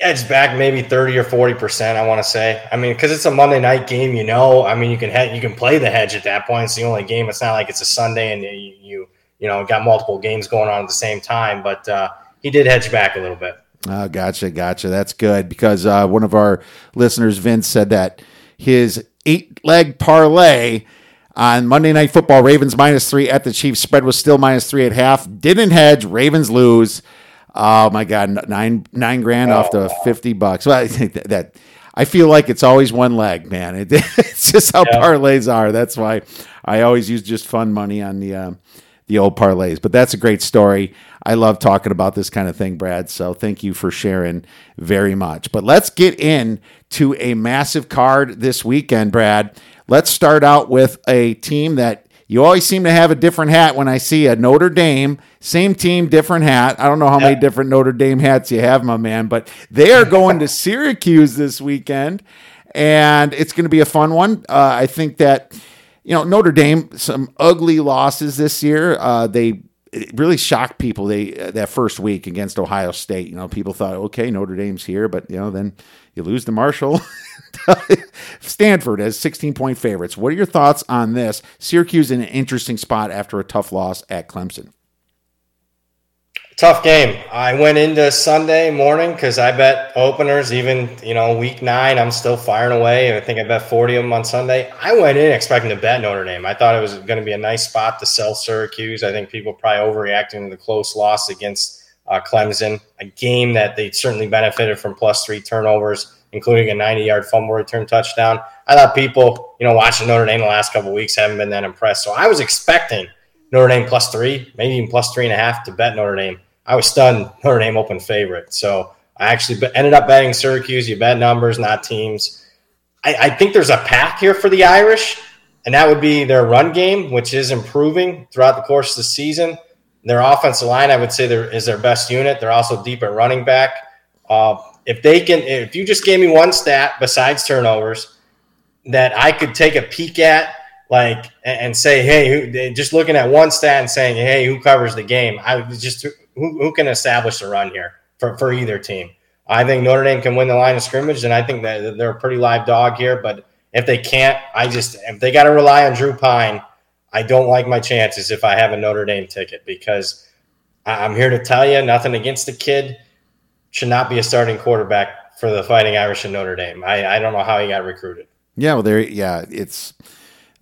edged back maybe 30 or 40 percent i want to say i mean because it's a monday night game you know i mean you can you can play the hedge at that point it's the only game it's not like it's a sunday and you you, you know got multiple games going on at the same time but uh, he did hedge back a little bit oh gotcha gotcha that's good because uh, one of our listeners vince said that his eight leg parlay on Monday Night Football. Ravens minus three at the Chiefs. Spread was still minus three at half. Didn't hedge. Ravens lose. Oh my God, nine nine grand oh. off the fifty bucks. Well, I think that, that, I feel like it's always one leg, man. It, it's just how yeah. parlays are. That's why I always use just fun money on the uh, the old parlays. But that's a great story. I love talking about this kind of thing, Brad. So thank you for sharing very much. But let's get in to a massive card this weekend, Brad. Let's start out with a team that you always seem to have a different hat when I see a Notre Dame, same team, different hat. I don't know how many different Notre Dame hats you have, my man, but they are going to Syracuse this weekend, and it's going to be a fun one. Uh, I think that you know Notre Dame some ugly losses this year. Uh, they really shocked people. They uh, that first week against Ohio State. You know, people thought, okay, Notre Dame's here, but you know, then you lose to Marshall. Stanford as 16 point favorites. What are your thoughts on this? Syracuse in an interesting spot after a tough loss at Clemson. Tough game. I went into Sunday morning because I bet openers, even you know week nine. I'm still firing away. I think I bet 40 of them on Sunday. I went in expecting to bet Notre Dame. I thought it was going to be a nice spot to sell Syracuse. I think people probably overreacting to the close loss against uh, Clemson, a game that they certainly benefited from plus three turnovers, including a 90 yard fumble return touchdown. I thought people, you know, watching Notre Dame the last couple weeks haven't been that impressed. So I was expecting Notre Dame plus three, maybe even plus three and a half to bet Notre Dame. I was stunned Notre Dame open favorite. So I actually ended up betting Syracuse. You bet numbers, not teams. I, I, think there's a path here for the Irish, and that would be their run game, which is improving throughout the course of the season. Their offensive line, I would say, there is their best unit. They're also deep at running back. Uh, if they can, if you just gave me one stat besides turnovers that I could take a peek at like and say, hey, just looking at one stat and saying, hey, who covers the game? I just who, who can establish the run here for, for either team. I think Notre Dame can win the line of scrimmage, and I think that they're a pretty live dog here. But if they can't, I just if they got to rely on Drew Pyne, I don't like my chances if I have a Notre Dame ticket because I'm here to tell you, nothing against the kid, should not be a starting quarterback for the Fighting Irish in Notre Dame. I, I don't know how he got recruited. Yeah, well, there, yeah, it's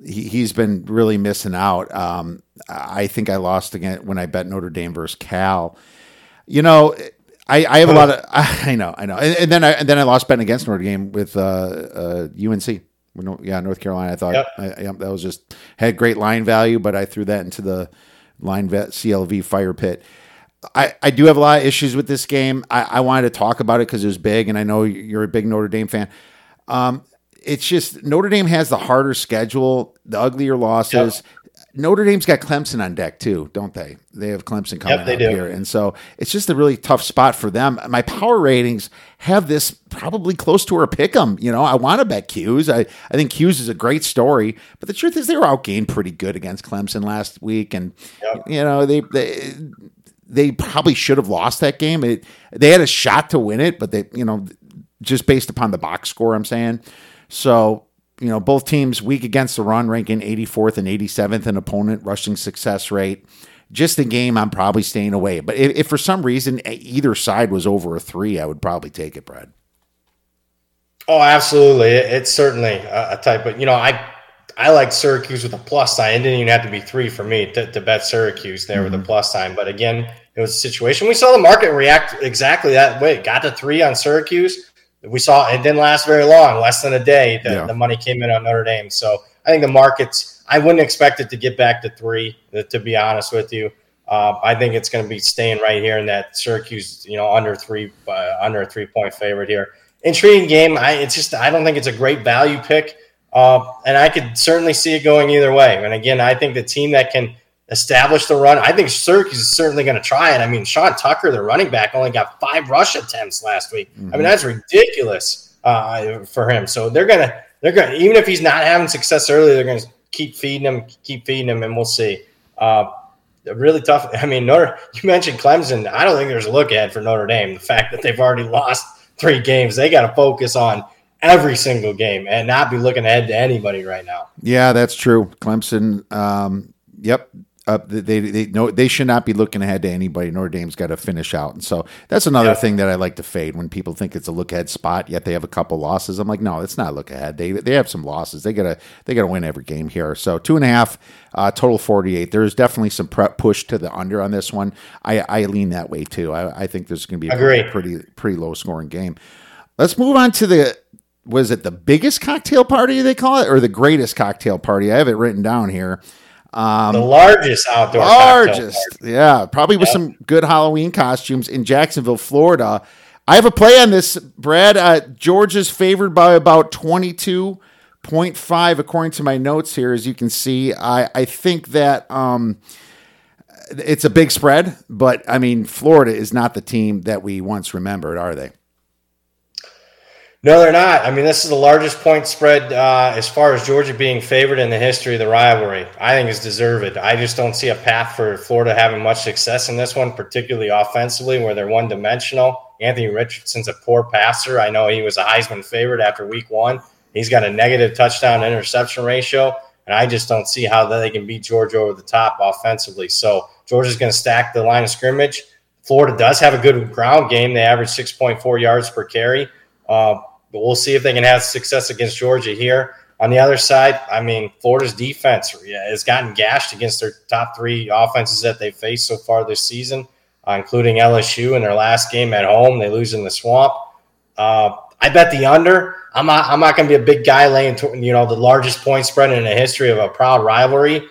he, he's been really missing out. Um, I think I lost again when I bet Notre Dame versus Cal. You know, I, I have a lot of I know I know, and, and, then I and then I lost betting against Notre Dame with uh, uh, UNC. Yeah, North Carolina. I thought yep. I, I, that was just had great line value, but I threw that into the line vet CLV fire pit. I, I do have a lot of issues with this game. I, I wanted to talk about it because it was big, and I know you're a big Notre Dame fan. Um, it's just Notre Dame has the harder schedule, the uglier losses. Yep. Notre Dame's got Clemson on deck too, don't they? They have Clemson coming yep, up do. here, and so it's just a really tough spot for them. My power ratings have this probably close to a pick 'em. You know, I want to bet 'Cuse. I I think 'Cuse is a great story, but the truth is they were outgained pretty good against Clemson last week, and yep. you know they they they probably should have lost that game. It, they had a shot to win it, but they you know just based upon the box score, I'm saying. So you know, both teams weak against the run, ranking 84th and 87th in opponent rushing success rate. Just a game I'm probably staying away. But if, if, for some reason either side was over a three, I would probably take it, Brad. Oh, absolutely. It's certainly a, type but you know, I I like Syracuse with a plus sign. It didn't even have to be three for me to, to bet Syracuse there mm-hmm. with a mm-hmm. plus sign. But again, it was a situation. We saw the market react exactly that way. Got to three on Syracuse we saw it didn't last very long, less than a day. The, yeah. the money came in on Notre Dame. So I think the markets, I wouldn't expect it to get back to three, to be honest with you. Uh, I think it's going to be staying right here in that Syracuse, you know, under three, uh, under a three point favorite here. Intriguing game. I it's just I don't think it's a great value pick, uh, and I could certainly see it going either way. And again, I think the team that can establish the run. I think Syracuse is certainly going to try it. I mean, Sean Tucker, the running back, only got five rush attempts last week. Mm-hmm. I mean, mm-hmm. that's ridiculous uh, for him. So they're gonna they're gonna even if he's not having success early, they're gonna keep feeding him, keep feeding him, and we'll see. Uh, really tough. I mean, Notre. You mentioned Clemson. I don't think there's a look ahead for Notre Dame. The fact that they've already lost three games, they got to focus on every single game and not be looking ahead to anybody right now. Yeah, that's true. Clemson. Um, yep, uh, they they know they should not be looking ahead to anybody. Notre Dame's got to finish out, and so that's another yeah. thing that I like to fade when people think it's a look ahead spot. Yet they have a couple losses. I'm like, no, it's not look ahead. They they have some losses. They gotta they gotta win every game here. So two and a half, uh, total 48. There's definitely some prep push to the under on this one. I I lean that way too. I, I think there's going to be a pretty, pretty pretty low scoring game. Let's move on to the was it the biggest cocktail party they call it or the greatest cocktail party? I have it written down here. Um, the largest outdoor largest, yeah, probably with yep. some good Halloween costumes in Jacksonville, Florida. I have a play on this, Brad. Uh, Georgia's favored by about twenty-two point five, according to my notes here. As you can see, I I think that um, it's a big spread, but I mean, Florida is not the team that we once remembered, are they? No, they're not. I mean, this is the largest point spread uh, as far as Georgia being favored in the history of the rivalry. I think is deserved. I just don't see a path for Florida having much success in this one, particularly offensively, where they're one dimensional. Anthony Richardson's a poor passer. I know he was a Heisman favorite after week one. He's got a negative touchdown interception ratio, and I just don't see how they can beat Georgia over the top offensively. So Georgia's going to stack the line of scrimmage. Florida does have a good ground game. They average 6.4 yards per carry. Uh, but we'll see if they can have success against Georgia here. On the other side, I mean, Florida's defense has gotten gashed against their top three offenses that they've faced so far this season, uh, including LSU in their last game at home. They lose in the swamp. Uh, I bet the under. I'm not. I'm not going to be a big guy laying, you know, the largest point spread in the history of a proud rivalry.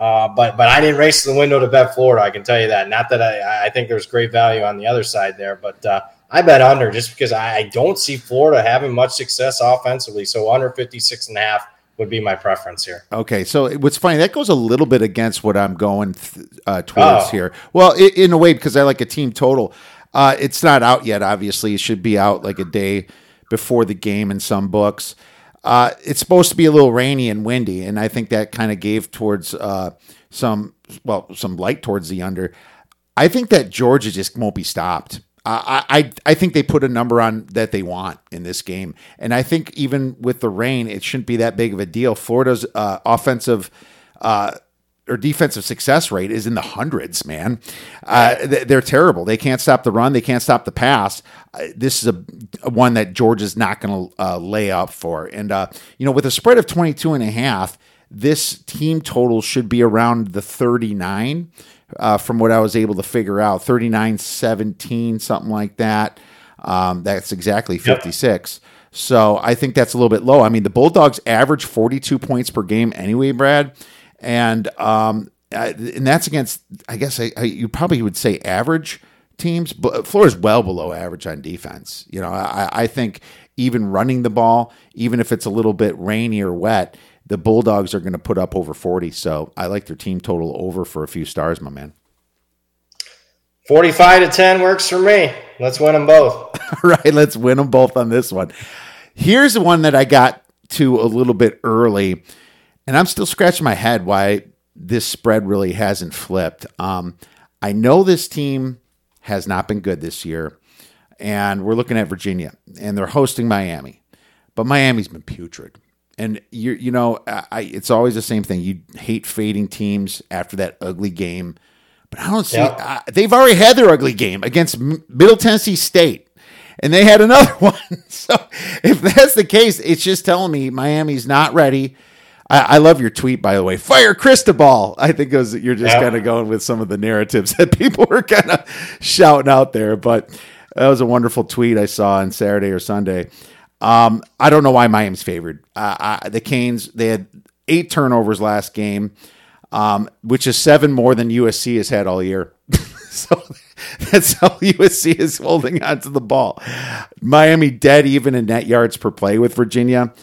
Uh, but but I didn't race to the window to bet Florida. I can tell you that. Not that I, I think there's great value on the other side there, but uh, I bet under just because I don't see Florida having much success offensively. So under 56 and a half would be my preference here. Okay. So what's funny, that goes a little bit against what I'm going th- uh, towards oh. here. Well, it, in a way, because I like a team total. Uh, it's not out yet, obviously. It should be out like a day before the game in some books. Uh, it's supposed to be a little rainy and windy, and I think that kind of gave towards uh, some, well, some light towards the under. I think that Georgia just won't be stopped. I, I think they put a number on that they want in this game, and I think even with the rain, it shouldn't be that big of a deal. Florida's uh, offensive. Uh, or defensive success rate is in the hundreds, man. Uh, they're terrible. They can't stop the run. They can't stop the pass. Uh, this is a, a, one that George is not going to uh, lay up for. And, you know, with a spread of 22 and a half, this team total should be around the 39 uh, from what I was able to figure out 39 17, something like that. Um, that's exactly 56. Yep. So I think that's a little bit low. I mean, the Bulldogs average 42 points per game anyway, Brad. And, um, and that's against, I guess I, I, you probably would say average teams, but Florida's well below average on defense. You know, I, I think even running the ball, even if it's a little bit rainy or wet, the Bulldogs are going to put up over 40. So I like their team total over for a few stars, my man. 45 to 10 works for me. Let's win them both. All right, let's win them both on this one. Here's the one that I got to a little bit early, and I'm still scratching my head why this spread really hasn't flipped. Um, I know this team has not been good this year, and we're looking at Virginia, and they're hosting Miami, but Miami's been putrid. And you you know, I, it's always the same thing. You hate fading teams after that ugly game, but I don't see. Yep. Uh, they've already had their ugly game against Middle Tennessee State, and they had another one. so if that's the case, it's just telling me Miami's not ready. I, I love your tweet, by the way. Fire Cristobal. I think it was, you're just yep. kind of going with some of the narratives that people were kind of shouting out there, but that was a wonderful tweet I saw on Saturday or Sunday. Um, I don't know why Miami's favored. Uh, I, the Canes they had eight turnovers last game, um, which is seven more than USC has had all year. so that's how USC is holding on to the ball. Miami dead even in net yards per play with Virginia.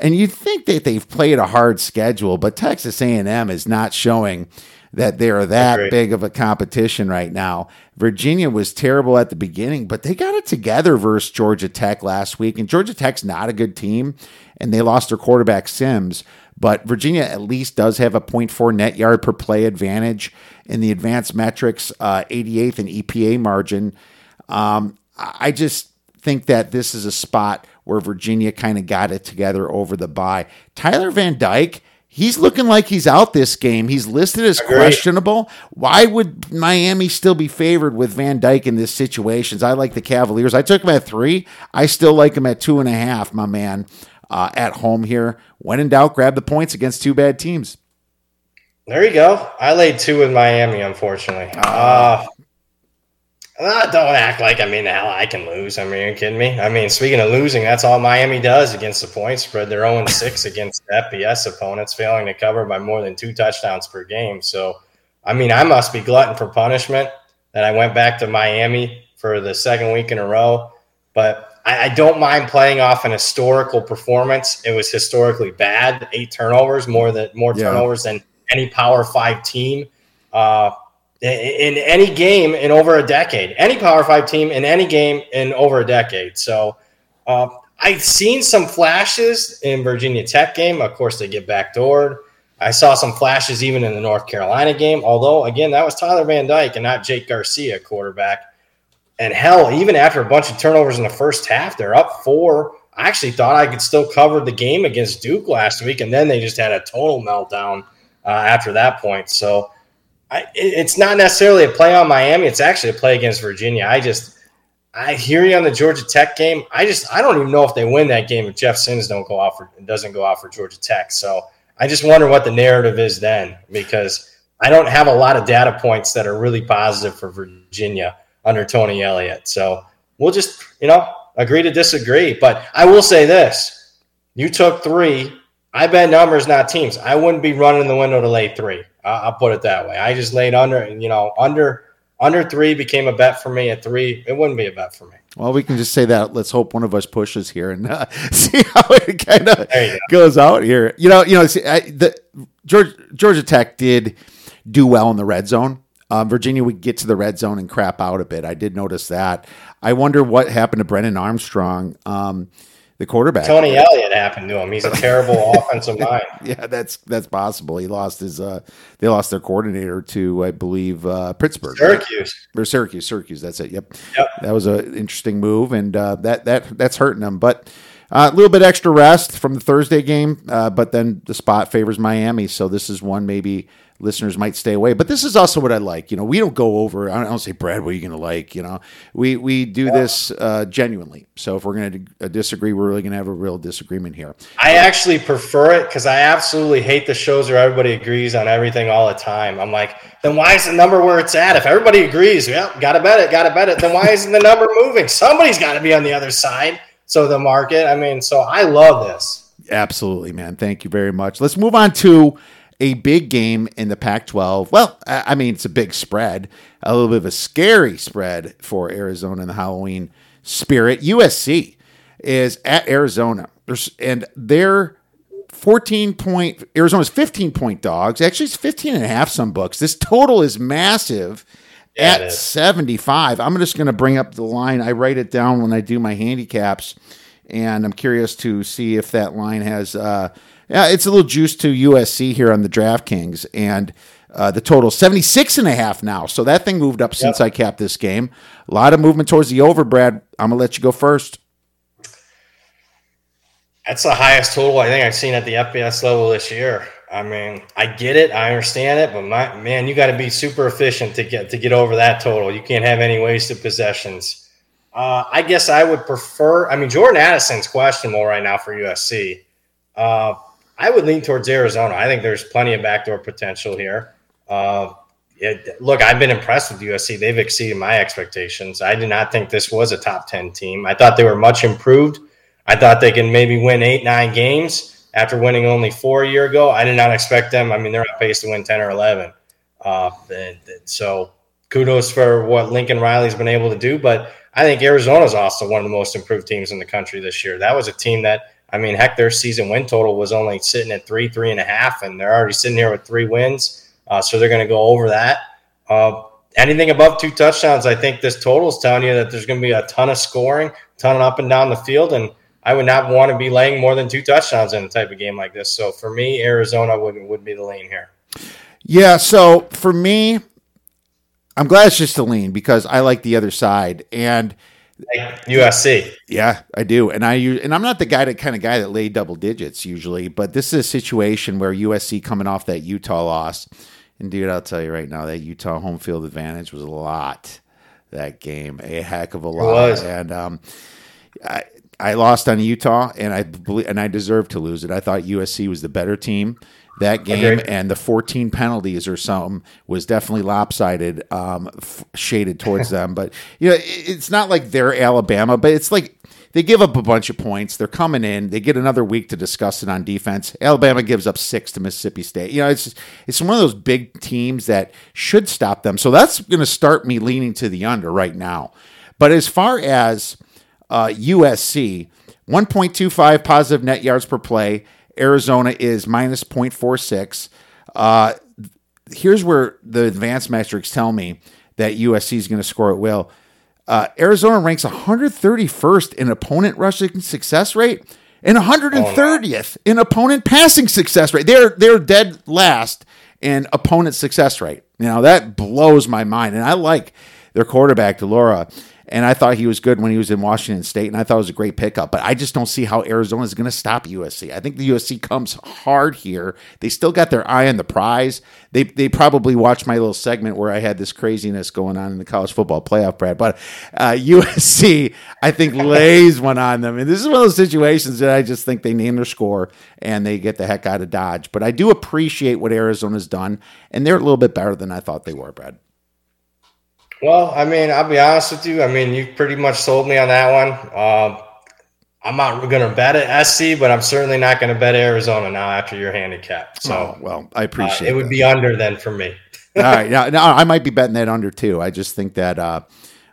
And you'd think that they've played a hard schedule, but Texas A&M is not showing that they're that big of a competition right now. Virginia was terrible at the beginning, but they got it together versus Georgia Tech last week. And Georgia Tech's not a good team, and they lost their quarterback Sims. But Virginia at least does have a 0.4 net yard per play advantage in the advanced metrics, uh, 88th and EPA margin. Um, I just think that this is a spot where Virginia kind of got it together over the bye. Tyler Van Dyke He's looking like he's out this game. He's listed as questionable. Why would Miami still be favored with Van Dyke in this situations? I like the Cavaliers. I took him at three. I still like him at two and a half, my man, uh, at home here. When in doubt, grab the points against two bad teams. There you go. I laid two with Miami, unfortunately. Uh, uh, don't act like I mean hell I can lose. I mean, are you kidding me? I mean, speaking of losing, that's all Miami does against the point spread. They're 0 6 against FBS opponents, failing to cover by more than two touchdowns per game. So, I mean, I must be glutton for punishment that I went back to Miami for the second week in a row. But I, I don't mind playing off an historical performance. It was historically bad, eight turnovers, more than more turnovers yeah. than any Power Five team. Uh, in any game in over a decade, any Power Five team in any game in over a decade. So uh, I've seen some flashes in Virginia Tech game. Of course, they get backdoored. I saw some flashes even in the North Carolina game. Although, again, that was Tyler Van Dyke and not Jake Garcia, quarterback. And hell, even after a bunch of turnovers in the first half, they're up four. I actually thought I could still cover the game against Duke last week, and then they just had a total meltdown uh, after that point. So I, it's not necessarily a play on Miami. It's actually a play against Virginia. I just, I hear you on the Georgia Tech game. I just, I don't even know if they win that game if Jeff Sims don't go out for doesn't go out for Georgia Tech. So I just wonder what the narrative is then because I don't have a lot of data points that are really positive for Virginia under Tony Elliott. So we'll just, you know, agree to disagree. But I will say this: you took three. I bet numbers, not teams. I wouldn't be running the window to lay three. I'll put it that way. I just laid under, and you know, under under three became a bet for me. At three, it wouldn't be a bet for me. Well, we can just say that. Let's hope one of us pushes here and uh, see how it kind of goes out here. You know, you know, see, I, the Georgia, Georgia Tech did do well in the red zone. Um, Virginia would get to the red zone and crap out a bit. I did notice that. I wonder what happened to Brennan Armstrong. Um, the quarterback. Tony Elliott happened to him. He's a terrible offensive mind. Yeah, that's that's possible. He lost his. Uh, they lost their coordinator to, I believe, uh, Pittsburgh, right? Syracuse. or Syracuse. Syracuse. That's it. Yep. Yep. That was an interesting move, and uh, that that that's hurting them. But uh, a little bit extra rest from the Thursday game, uh, but then the spot favors Miami, so this is one maybe listeners might stay away. But this is also what I like. You know, we don't go over. I don't say, Brad, what are you going to like? You know, we we do this uh, genuinely. So if we're going to disagree, we're really going to have a real disagreement here. I actually prefer it because I absolutely hate the shows where everybody agrees on everything all the time. I'm like, then why is the number where it's at? If everybody agrees, yeah, gotta bet it, gotta bet it. Then why isn't the number moving? Somebody's got to be on the other side. So the market. I mean, so I love this. Absolutely, man. Thank you very much. Let's move on to a big game in the Pac 12. Well, I mean, it's a big spread, a little bit of a scary spread for Arizona in the Halloween spirit. USC is at Arizona, and they're 14 point, Arizona's 15 point dogs. Actually, it's 15 and a half some books. This total is massive Yeah, at 75. I'm just going to bring up the line. I write it down when I do my handicaps, and I'm curious to see if that line has. Uh, yeah, it's a little juice to USC here on the DraftKings, and uh, the total 76 and a half now. So that thing moved up since I capped this game. A lot of movement towards the over, Brad. I'm gonna let you go first. That's the highest total I think I've seen at the FBS level this year. I mean, I get it, I understand it, but my man, you got to be super efficient to get to get over that total. You can't have any wasted possessions. Uh, I guess I would prefer. I mean, Jordan Addison's questionable right now for USC. Uh, I would lean towards Arizona. I think there's plenty of backdoor potential here. Uh, it, look, I've been impressed with USC. They've exceeded my expectations. I did not think this was a top 10 team. I thought they were much improved. I thought they can maybe win eight, nine games after winning only four a year ago. I did not expect them. I mean, they're on pace to win 10 or 11. Uh, and- and so kudos for what Lincoln Riley's been able to do. But I think Arizona's also one of the most improved teams in the country this year. That was a team that, I mean, heck, their season win total was only sitting at three, three and a half, and they're already sitting here with three wins. Uh, so they're going to go over that. Uh, anything above two touchdowns, I think this total is telling you that there's going to be a ton of scoring, ton of up and down the field, and I would not want to be laying more than two touchdowns in a type of game like this. So for me, Arizona would would be the lane here. Yeah, so for me, I'm glad it's just a lean because I like the other side, and Like USC. Yeah, I do, and I and I'm not the guy that kind of guy that laid double digits usually, but this is a situation where USC coming off that Utah loss, and dude, I'll tell you right now that Utah home field advantage was a lot. That game, a heck of a lot, was. and um, I I lost on Utah, and I believe, and I deserved to lose it. I thought USC was the better team that game, and the 14 penalties or something was definitely lopsided, um, f- shaded towards them. But you know, it, it's not like they're Alabama, but it's like they give up a bunch of points. They're coming in. They get another week to discuss it on defense. Alabama gives up six to Mississippi State. You know, it's it's one of those big teams that should stop them. So that's going to start me leaning to the under right now. But as far as uh, USC, 1.25 positive net yards per play. Arizona is minus 0.46. Uh, here's where the advanced metrics tell me that USC is going to score at will. Uh, Arizona ranks 131st in opponent rushing success rate and 130th in opponent passing success rate. They're they're dead last in opponent success rate. Now that blows my mind, and I like their quarterback de Laura. And I thought he was good when he was in Washington State, and I thought it was a great pickup. But I just don't see how Arizona is going to stop USC. I think the USC comes hard here. They still got their eye on the prize. They they probably watched my little segment where I had this craziness going on in the college football playoff, Brad. But uh, USC, I think, lays one on them, and this is one of those situations that I just think they name their score and they get the heck out of Dodge. But I do appreciate what Arizona's done, and they're a little bit better than I thought they were, Brad. Well, I mean, I'll be honest with you. I mean, you pretty much sold me on that one. Um, I'm not going to bet at SC, but I'm certainly not going to bet Arizona now after your handicap. So Oh, well, I uh, appreciate it It would be under then for me. All right, now, I might be betting that under too. I just think that uh,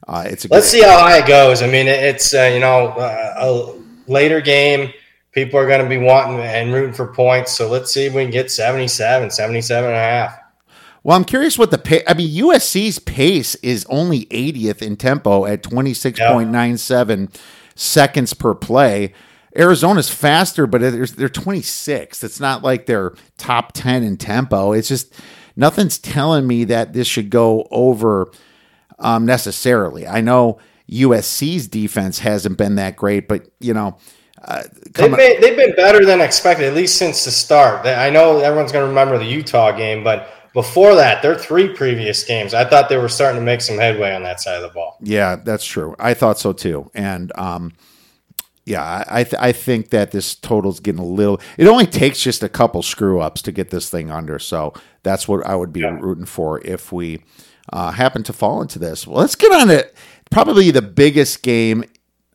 uh, it's a Let's see how high it goes. I mean, it's uh, you know uh, a later game. People are going to be wanting and rooting for points. So let's see if we can get 77, 77 and a half. Well, I'm curious what the pace. I mean, USC's pace is only 80th in tempo at 26.97 seconds per play. Arizona's faster, but they're, they're 26th. It's not like they're top 10 in tempo. It's just nothing's telling me that this should go over um, necessarily. I know USC's defense hasn't been that great, but you know, uh, they've, been, they've been better than expected, at least since the start. I know everyone's going to remember the Utah game, but before that, their three previous games, I thought they were starting to make some headway on that side of the ball. Yeah, that's true. I thought so too. And um, yeah, I th- I think that this total's getting a little. It only takes just a couple screw ups to get this thing under. So that's what I would be yeah. rooting for if we uh, happen to fall into this. Well, let's get on it. Probably the biggest game.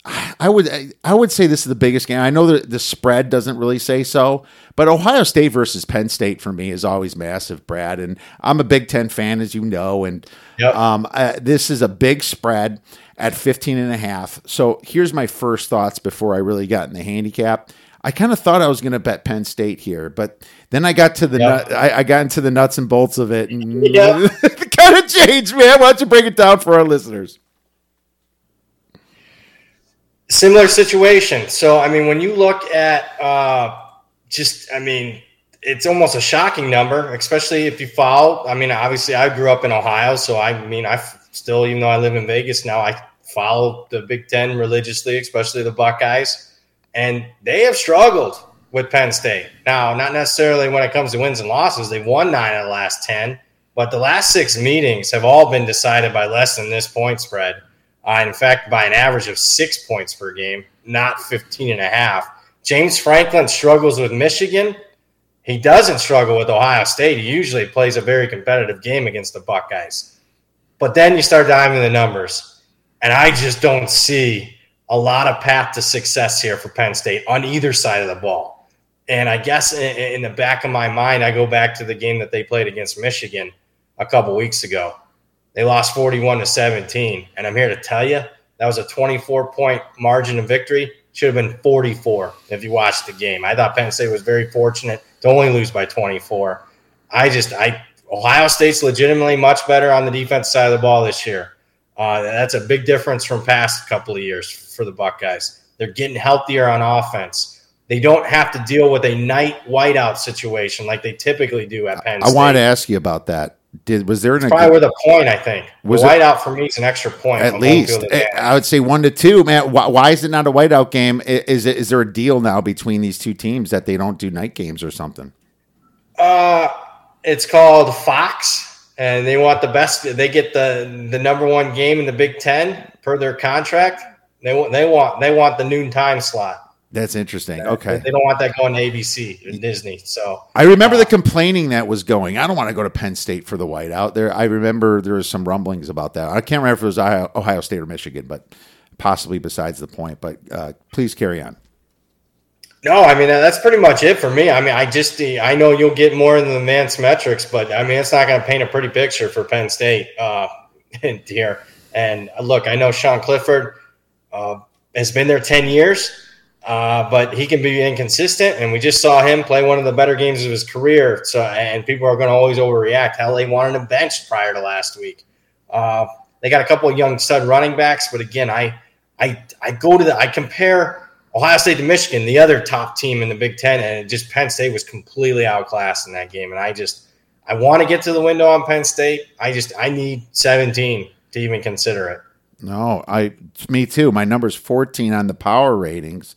I would I would say this is the biggest game. I know that the spread doesn't really say so, but Ohio State versus Penn State for me is always massive, Brad. And I'm a Big Ten fan, as you know, and yep. um, uh, this is a big spread at 15 and a half. So here's my first thoughts before I really got in the handicap. I kind of thought I was going to bet Penn State here, but then I got to the yep. nut, I, I, got into the nuts and bolts of it, and yep. it kind of changed, man. Why don't you break it down for our listeners? Similar situation. So, I mean, when you look at uh, just, I mean, it's almost a shocking number, especially if you follow. I mean, obviously, I grew up in Ohio, so I mean, I still, even though I live in Vegas now, I follow the Big Ten religiously, especially the Buckeyes and they have struggled with Penn State. Now, not necessarily when it comes to wins and losses, they've won nine of the last 10, but the last six meetings have all been decided by less than this point spread. Uh, in fact, by an average of six points per game, not 15 and a half. James Franklin struggles with Michigan. He doesn't struggle with Ohio State. He usually plays a very competitive game against the Buckeyes. But then you start diving the numbers, and I just don't see a lot of path to success here for Penn State on either side of the ball. And I guess in, in the back of my mind, I go back to the game that they played against Michigan a couple weeks ago. They lost 41 to 17. And I'm here to tell you that was a 24 point margin of victory. Should have been 44 if you watched the game. I thought Penn State was very fortunate to only lose by 24. I just, I, Ohio State's legitimately much better on the defense side of the ball this year. Uh, that's a big difference from past couple of years for the Buckeyes. They're getting healthier on offense. They don't have to deal with a night whiteout situation like they typically do at Penn State. I wanted to ask you about that. Did was there an probably worth a point? I think was the whiteout for me is an extra point. At least I would say one to two. Man, why, why, is it not a whiteout game? Is it is there a deal now between these two teams that they don't do night games or something? Uh, it's called Fox and they want the best. They get the the number one game in the Big Ten per their contract. They want they want they want the noon time slot. That's interesting. Okay, they don't want that going to ABC and Disney. So I remember uh, the complaining that was going. I don't want to go to Penn State for the whiteout. There, I remember there was some rumblings about that. I can't remember if it was Ohio, Ohio State or Michigan, but possibly besides the point. But uh, please carry on. No, I mean that's pretty much it for me. I mean, I just I know you'll get more in the advanced metrics, but I mean it's not going to paint a pretty picture for Penn State uh, here. And look, I know Sean Clifford uh, has been there ten years, uh, but he can be inconsistent. And we just saw him play one of the better games of his career. So, and people are going to always overreact. Hell, they wanted him benched prior to last week. Uh, they got a couple of young stud running backs, but again, I I I go to the I compare Ohio State to Michigan, the other top team in the Big Ten, and just Penn State was completely outclassed in that game. And I just I want to get to the window on Penn State. I just I need 17 to even consider it. No, I it's me too. My number's 14 on the power ratings,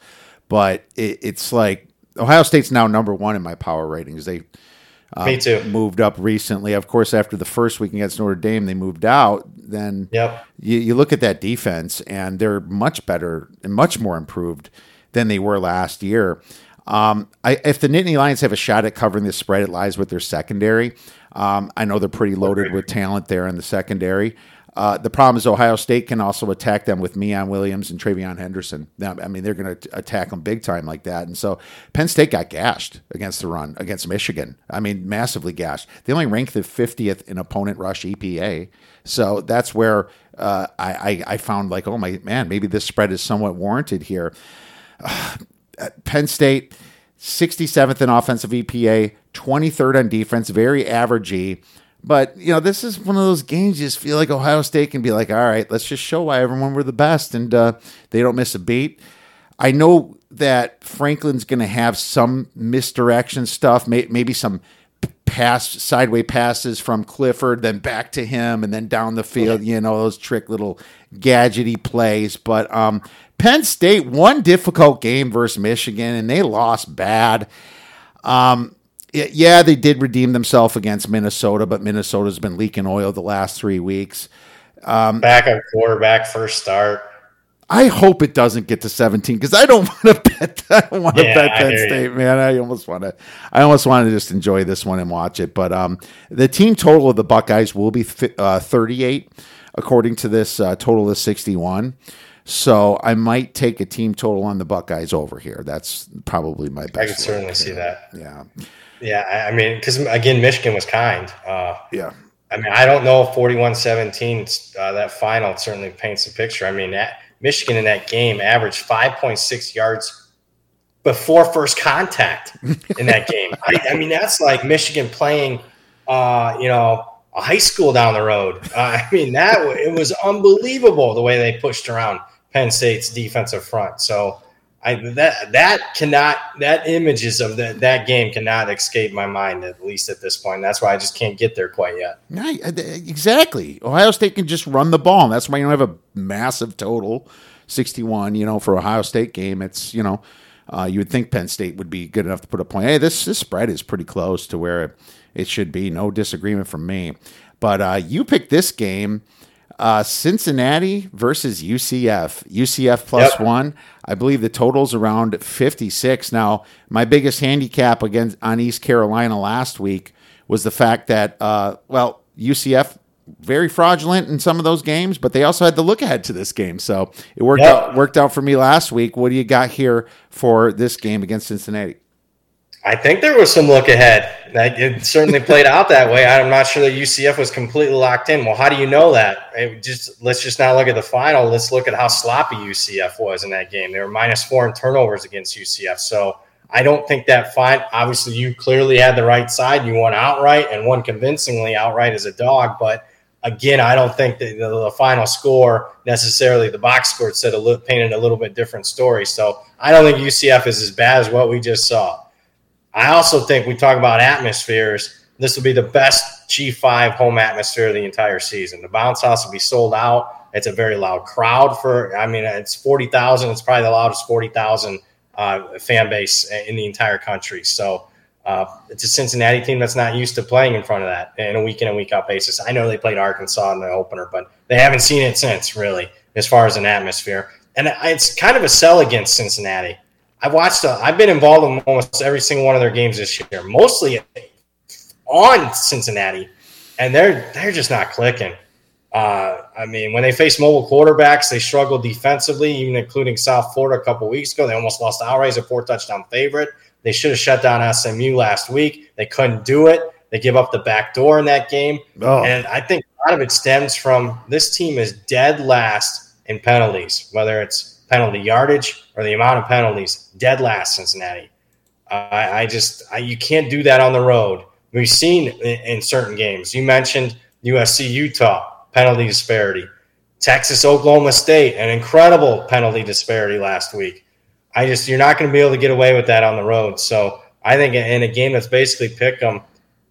but it, it's like Ohio State's now number one in my power ratings. They uh, Me too. Moved up recently. Of course, after the first week against Notre Dame, they moved out. Then yep. you, you look at that defense, and they're much better and much more improved than they were last year. Um, I, if the Nittany Lions have a shot at covering the spread, it lies with their secondary. Um, I know they're pretty loaded with talent there in the secondary. Uh, the problem is Ohio State can also attack them with Miyan Williams and TreVeyon Henderson. I mean, they're going to attack them big time like that. And so Penn State got gashed against the run against Michigan. I mean, massively gashed. They only ranked the 50th in opponent rush EPA. So that's where uh, I, I, I, found like, oh my man, maybe this spread is somewhat warranted here. Penn State, 67th in offensive EPA, 23rd on defense, very averagey. But you know, this is one of those games you just feel like Ohio State can be like, all right, let's just show why everyone we're the best, and uh, they don't miss a beat. I know that Franklin's going to have some misdirection stuff, may, maybe some pass sideway passes from Clifford, then back to him, and then down the field. You know those trick little gadgety plays. But um, Penn State one difficult game versus Michigan, and they lost bad. Um, yeah, they did redeem themselves against Minnesota, but Minnesota's been leaking oil the last three weeks. back Backup quarterback, first start. I hope it doesn't get to 17 because I don't want to bet. I don't want to Yeah, bet Penn hear you. State, man. I almost want to. I almost want to just enjoy this one and watch it. But um, the team total of the Buckeyes will be uh, 38, according to this uh, total is 61. So I might take a team total on the Buckeyes over here. That's probably my best. I could look certainly see that. Yeah, Yeah, I mean, because again, Michigan was kind. Uh, yeah. I mean, I don't know if 41 17, uh, that final certainly paints a picture. I mean, that, Michigan in that game averaged 5.6 yards before first contact in that game. I, I mean, that's like Michigan playing, uh, you know, a high school down the road. Uh, I mean, that it was unbelievable the way they pushed around Penn State's defensive front. So, I that that cannot that images of that that game cannot escape my mind at least at this point. That's why I just can't get there quite yet. Right, exactly. Ohio State can just run the ball. And that's why you don't have a massive total, sixty-one. You know, for Ohio State game, it's you know, uh, you would think Penn State would be good enough to put a point. Hey, this this spread is pretty close to where it, it should be. No disagreement from me. But uh, you picked this game, uh, Cincinnati versus UCF. UCF plus Yep. one. I believe the total's around fifty-six. Now, my biggest handicap against on East Carolina last week was the fact that, uh, well, UCF very fraudulent in some of those games, but they also had to look ahead to this game, so it worked Yeah. out worked out for me last week. What do you got here for this game against Cincinnati? I think there was some look ahead. That it certainly played out that way. I'm not sure that UCF was completely locked in. Well, how do you know that? It just let's just not look at the final. Let's look at how sloppy UCF was in that game. They were minus four in turnovers against UCF. So I don't think that fine. Obviously, you clearly had the right side. You won outright and won convincingly outright as a dog. But again, I don't think that the, the final score necessarily the box score said a little, painted a little bit different story. So I don't think UCF is as bad as what we just saw. I also think we talk about atmospheres. This will be the best G5 home atmosphere of the entire season. The bounce house will be sold out. It's a very loud crowd for, I mean, it's 40,000. It's probably the loudest 40,000 uh, fan base in the entire country. So uh, it's a Cincinnati team that's not used to playing in front of that in a week in and week out basis. I know they played Arkansas in the opener, but they haven't seen it since, really, as far as an atmosphere. And it's kind of a sell against Cincinnati. I've watched. Uh, I've been involved in almost every single one of their games this year, mostly on Cincinnati, and they're they're just not clicking. Uh, I mean, when they face mobile quarterbacks, they struggle defensively, even including South Florida a couple weeks ago. They almost lost outright as a four touchdown favorite. They should have shut down SMU last week. They couldn't do it. They give up the back door in that game. Oh. And I think a lot of it stems from this team is dead last in penalties, whether it's penalty yardage or the amount of penalties, dead last Cincinnati. I, I just I, you can't do that on the road. We've seen in, in certain games. You mentioned USC Utah penalty disparity, Texas Oklahoma State an incredible penalty disparity last week. I just you're not going to be able to get away with that on the road. So I think in a game that's basically pick 'em,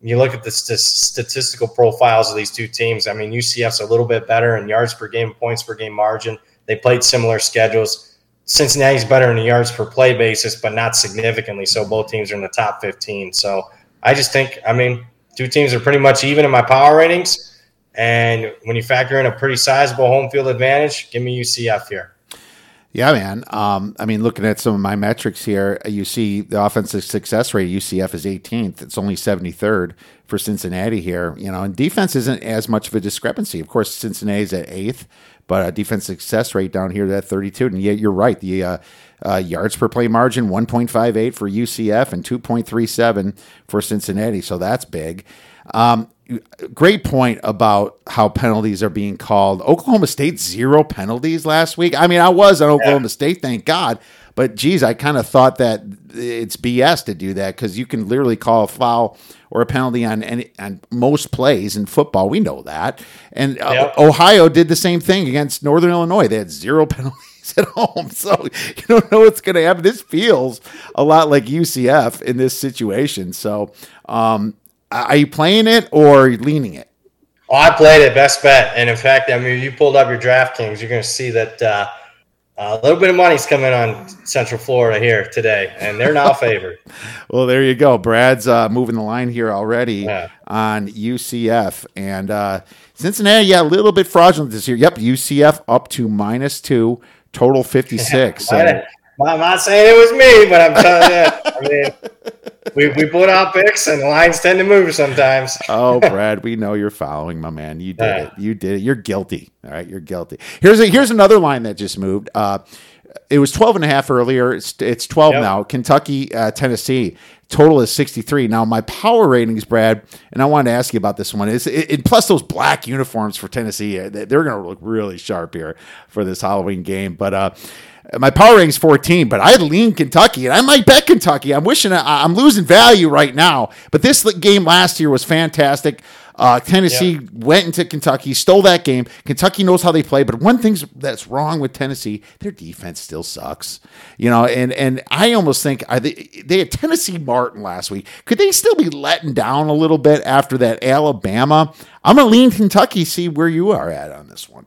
you look at the st- statistical profiles of these two teams. I mean, UCF's a little bit better in yards per game, points per game margin. They played similar schedules. Cincinnati's better in the yards per play basis, but not significantly. So both teams are in the top 15. So I just think, I mean, two teams are pretty much even in my power ratings. And when you factor in a pretty sizable home field advantage, give me UCF here. Yeah, man. Um, I mean, looking at some of my metrics here, you see the offensive success rate UCF is 18th. It's only 73rd for Cincinnati here. You know, and defense isn't as much of a discrepancy. Of course, Cincinnati's at eighth, but uh, defense success rate down here at 32. And yet, you're right. The uh, uh, yards per play margin 1.58 for UCF and 2.37 for Cincinnati. So that's big. Um, great point about how penalties are being called. Oklahoma State zero penalties last week. I mean, I was on Oklahoma State, thank God. But geez, I kind of thought that it's BS to do that because you can literally call a foul or a penalty on any on most plays in football. We know that. And uh, Ohio did the same thing against Northern Illinois. They had zero penalties at home, so you don't know what's going to happen. This feels a lot like UCF in this situation. So, um, are you playing it or leaning it? Oh, I played it, best bet. And in fact, I mean, you pulled up your DraftKings, you're going to see that uh, a little bit of money's coming on Central Florida here today, and they're now favored. well, there you go. Brad's uh, moving the line here already yeah. on UCF. And uh, Cincinnati, yeah, a little bit fraudulent this year. Yep, UCF up to minus two, total 56. so. I'm not saying it was me, but I'm telling you, I mean, we, we put out picks and the lines tend to move sometimes. oh, Brad, we know you're following, my man. You did yeah. it. You did it. You're guilty. All right, you're guilty. Here's a here's another line that just moved. Uh, it was 12 and a half earlier. It's, it's 12 yep. now. Kentucky, uh, Tennessee. Total is 63. Now, my power ratings, Brad, and I wanted to ask you about this one, is it, it, plus those black uniforms for Tennessee. They're going to look really sharp here for this Halloween game. But uh, my power rating's 14, but I lean Kentucky, and I might bet Kentucky. I'm wishing I, am losing value right now, but this game last year was fantastic. Uh, Tennessee yep. went into Kentucky, stole that game. Kentucky knows how they play, but one thing that's wrong with Tennessee, their defense still sucks. You know, and and I almost think they, they had Tennessee Martin last week. Could they still be letting down a little bit after that Alabama? I'm gonna lean Kentucky. See where you are at on this one.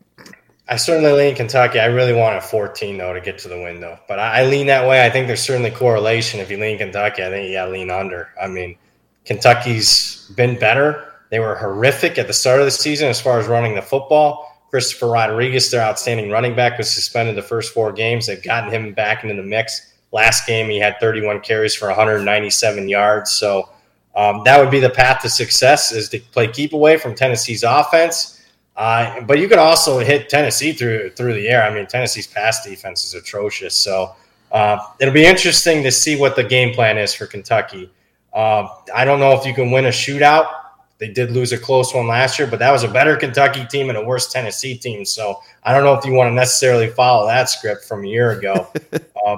I certainly lean Kentucky. I really want a 14 though to get to the win though, but I, I lean that way. I think there's certainly correlation. If you lean Kentucky, I think you got to lean under. I mean, Kentucky's been better. They were horrific at the start of the season as far as running the football. Christopher Rodriguez, their outstanding running back, was suspended the first four games. They've gotten him back into the mix. Last game, he had 31 carries for 197 yards. So um, that would be the path to success: is to play keep away from Tennessee's offense uh, but you can also hit Tennessee through through the air. I mean, Tennessee's pass defense is atrocious. So uh, it'll be interesting to see what the game plan is for Kentucky. Uh, I don't know if you can win a shootout. They did lose a close one last year, but that was a better Kentucky team and a worse Tennessee team. So I don't know if you want to necessarily follow that script from a year ago. uh,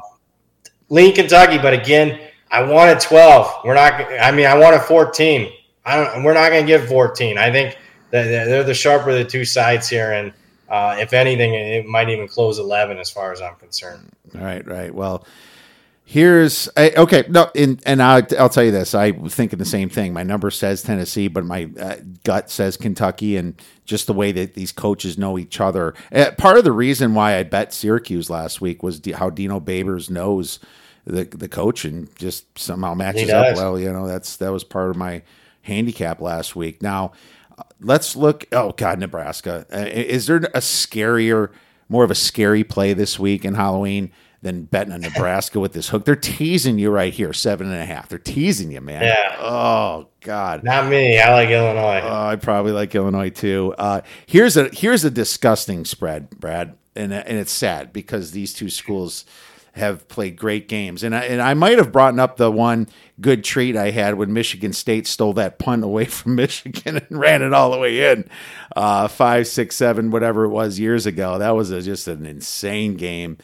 lean Kentucky, but again, I wanted 12. We're not. I mean, I wanted 14. I don't. We're not going to give 14. I think they're the sharper of the two sides here, and uh, if anything, it might even close eleven as far as I'm concerned. Right, right. Well, here's okay. No, and and I'll, I'll tell you this. I was thinking the same thing. My number says Tennessee, but my uh, gut says Kentucky, and just the way that these coaches know each other. Uh, part of the reason why I bet Syracuse last week was how Dino Babers knows the the coach and just somehow matches up well. You know, that's that was part of my handicap last week. Now let's look. Oh God, Nebraska. Uh, is there a scarier, more of a scary play this week in Halloween than betting on Nebraska with this hook? They're teasing you right here, seven and a half. They're teasing you, man. Yeah. Oh God. Not me. I like Illinois. Oh, I probably like Illinois too. Uh, here's a here's a disgusting spread, Brad, and and it's sad because these two schools have played great games. And I, and I might have brought up the one good treat I had when Michigan State stole that punt away from Michigan and ran it all the way in uh, five, six, seven, whatever it was years ago. That was a, just an insane game.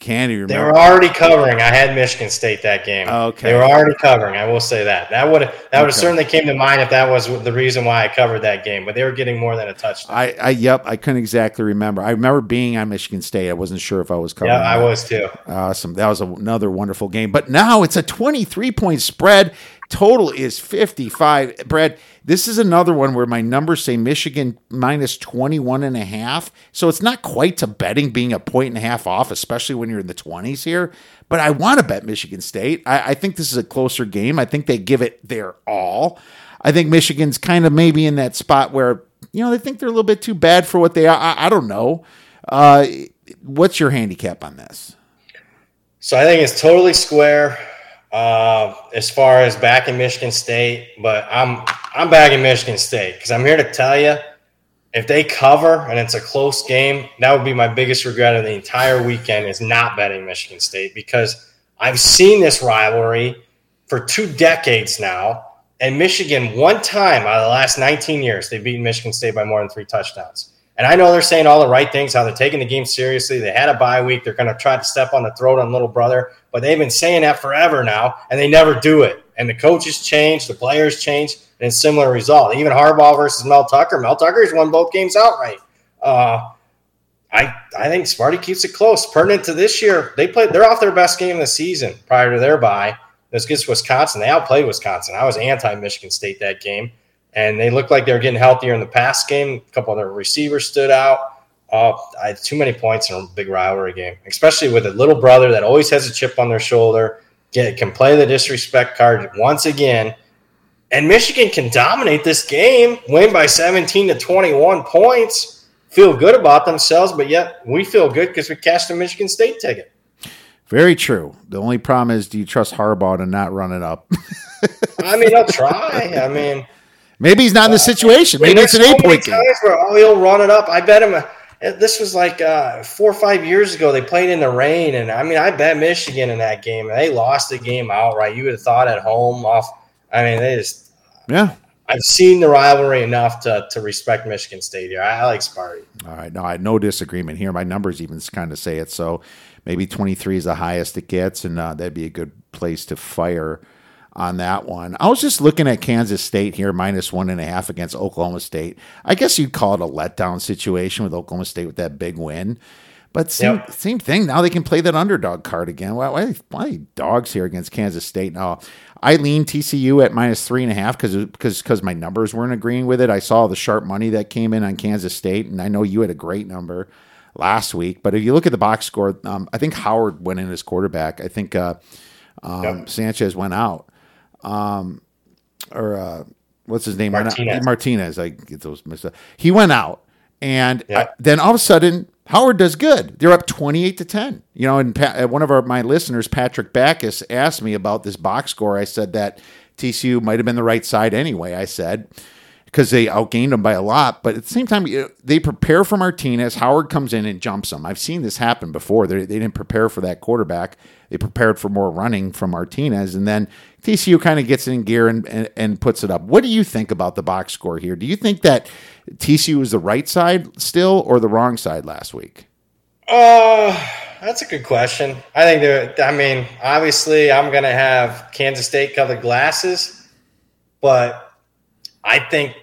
Can't even remember. They were already covering. I had Michigan State that game. Okay. They were already covering. I will say that. That would that would okay. certainly came to mind if that was the reason why I covered that game. But they were getting more than a touchdown. I, I yep. I couldn't exactly remember. I remember being on Michigan State. I wasn't sure if I was covering. Yeah, I was too. Awesome. That was another wonderful game. But now it's a twenty three point spread. Total is 55. Brad, this is another one where my numbers say Michigan minus 21 and a half. So it's not quite to betting being a point and a half off, especially when you're in the 20s here. But I want to bet Michigan State. I, I think this is a closer game. I think they give it their all. I think Michigan's kind of maybe in that spot where, you know, they think they're a little bit too bad for what they are. I, I don't know. Uh, what's your handicap on this? So I think it's totally square uh, as far as back in Michigan State, but I'm I'm back in Michigan State because I'm here to tell you, if they cover and it's a close game, that would be my biggest regret of the entire weekend is not betting Michigan State because I've seen this rivalry for two decades now, and Michigan one time out of the last 19 years they've beaten Michigan State by more than three touchdowns. And I know they're saying all the right things, how they're taking the game seriously. They had a bye week. They're going to try to step on the throat on little brother, but they've been saying that forever now, and they never do it. And the coaches change, the players change, and similar result. Even Harbaugh versus Mel Tucker. Mel Tucker's won both games outright. Uh, I I think Sparty keeps it close. Pertinent to this year, they played. They're off their best game of the season prior to their bye. This gets Wisconsin. They outplayed Wisconsin. I was anti Michigan State that game, and they looked like they were getting healthier in the pass game. A couple of their receivers stood out. Uh, I had too many points in a big rivalry game, especially with a little brother that always has a chip on their shoulder. Get can play the disrespect card once again, and Michigan can dominate this game, win by 17 to 21 points, feel good about themselves, but yet we feel good because we cashed a Michigan State ticket. Very true. The only problem is, do you trust Harbaugh to not run it up? I mean, I'll try. I mean, maybe he's not in the situation. Maybe it's an so eight point game. Where, oh, he'll run it up. I bet him. Uh, this was like uh, four or five years ago. They played in the rain, and I mean, I bet Michigan in that game, and they lost the game outright. You would have thought at home off. I mean, they just. Yeah. I've seen the rivalry enough to, to respect Michigan State here. I, I like Sparty. All right, no, I no disagreement here. My numbers even kind of say it. So maybe 23 is the highest it gets, and uh, that'd be a good place to fire on that one. I was just looking at Kansas State here, minus one and a half against Oklahoma State. I guess you'd call it a letdown situation with Oklahoma State with that big win. But same, yep. same thing. Now they can play that underdog card again. Why, why, why dogs here against Kansas State? Now, I lean TCU at minus three and a half because because because my numbers weren't agreeing with it. I saw the sharp money that came in on Kansas State, and I know you had a great number last week. But if you look at the box score, um, I think Howard went in as quarterback. I think uh, um, yep. Sanchez went out, um, or uh, what's his name? Martinez. Martinez. I get those mixed up. He went out, and yep. I, then all of a sudden Howard does good. They're up 28 to 10. You know, and pa- uh, one of our my listeners, Patrick Backus, asked me about this box score. I said that TCU might have been the right side anyway. I said because they outgained them by a lot, but at the same time, they prepare for Martinez. Howard comes in and jumps them. I've seen this happen before. They, they didn't prepare for that quarterback. They prepared for more running from Martinez, and then TCU kind of gets in gear and, and, and puts it up. What do you think about the box score here? Do you think that TCU was the right side still or the wrong side last week? Uh, that's a good question. I think. I mean, obviously, I'm going to have Kansas State colored glasses, but I think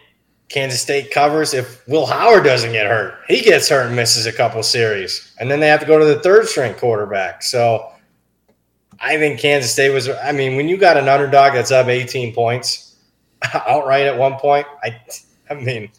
Kansas State covers if Will Howard doesn't get hurt. He gets hurt and misses a couple series, and then they have to go to the third string quarterback. So. I think Kansas State was. I mean, when you got an underdog that's up 18 points outright at one point, I, I mean,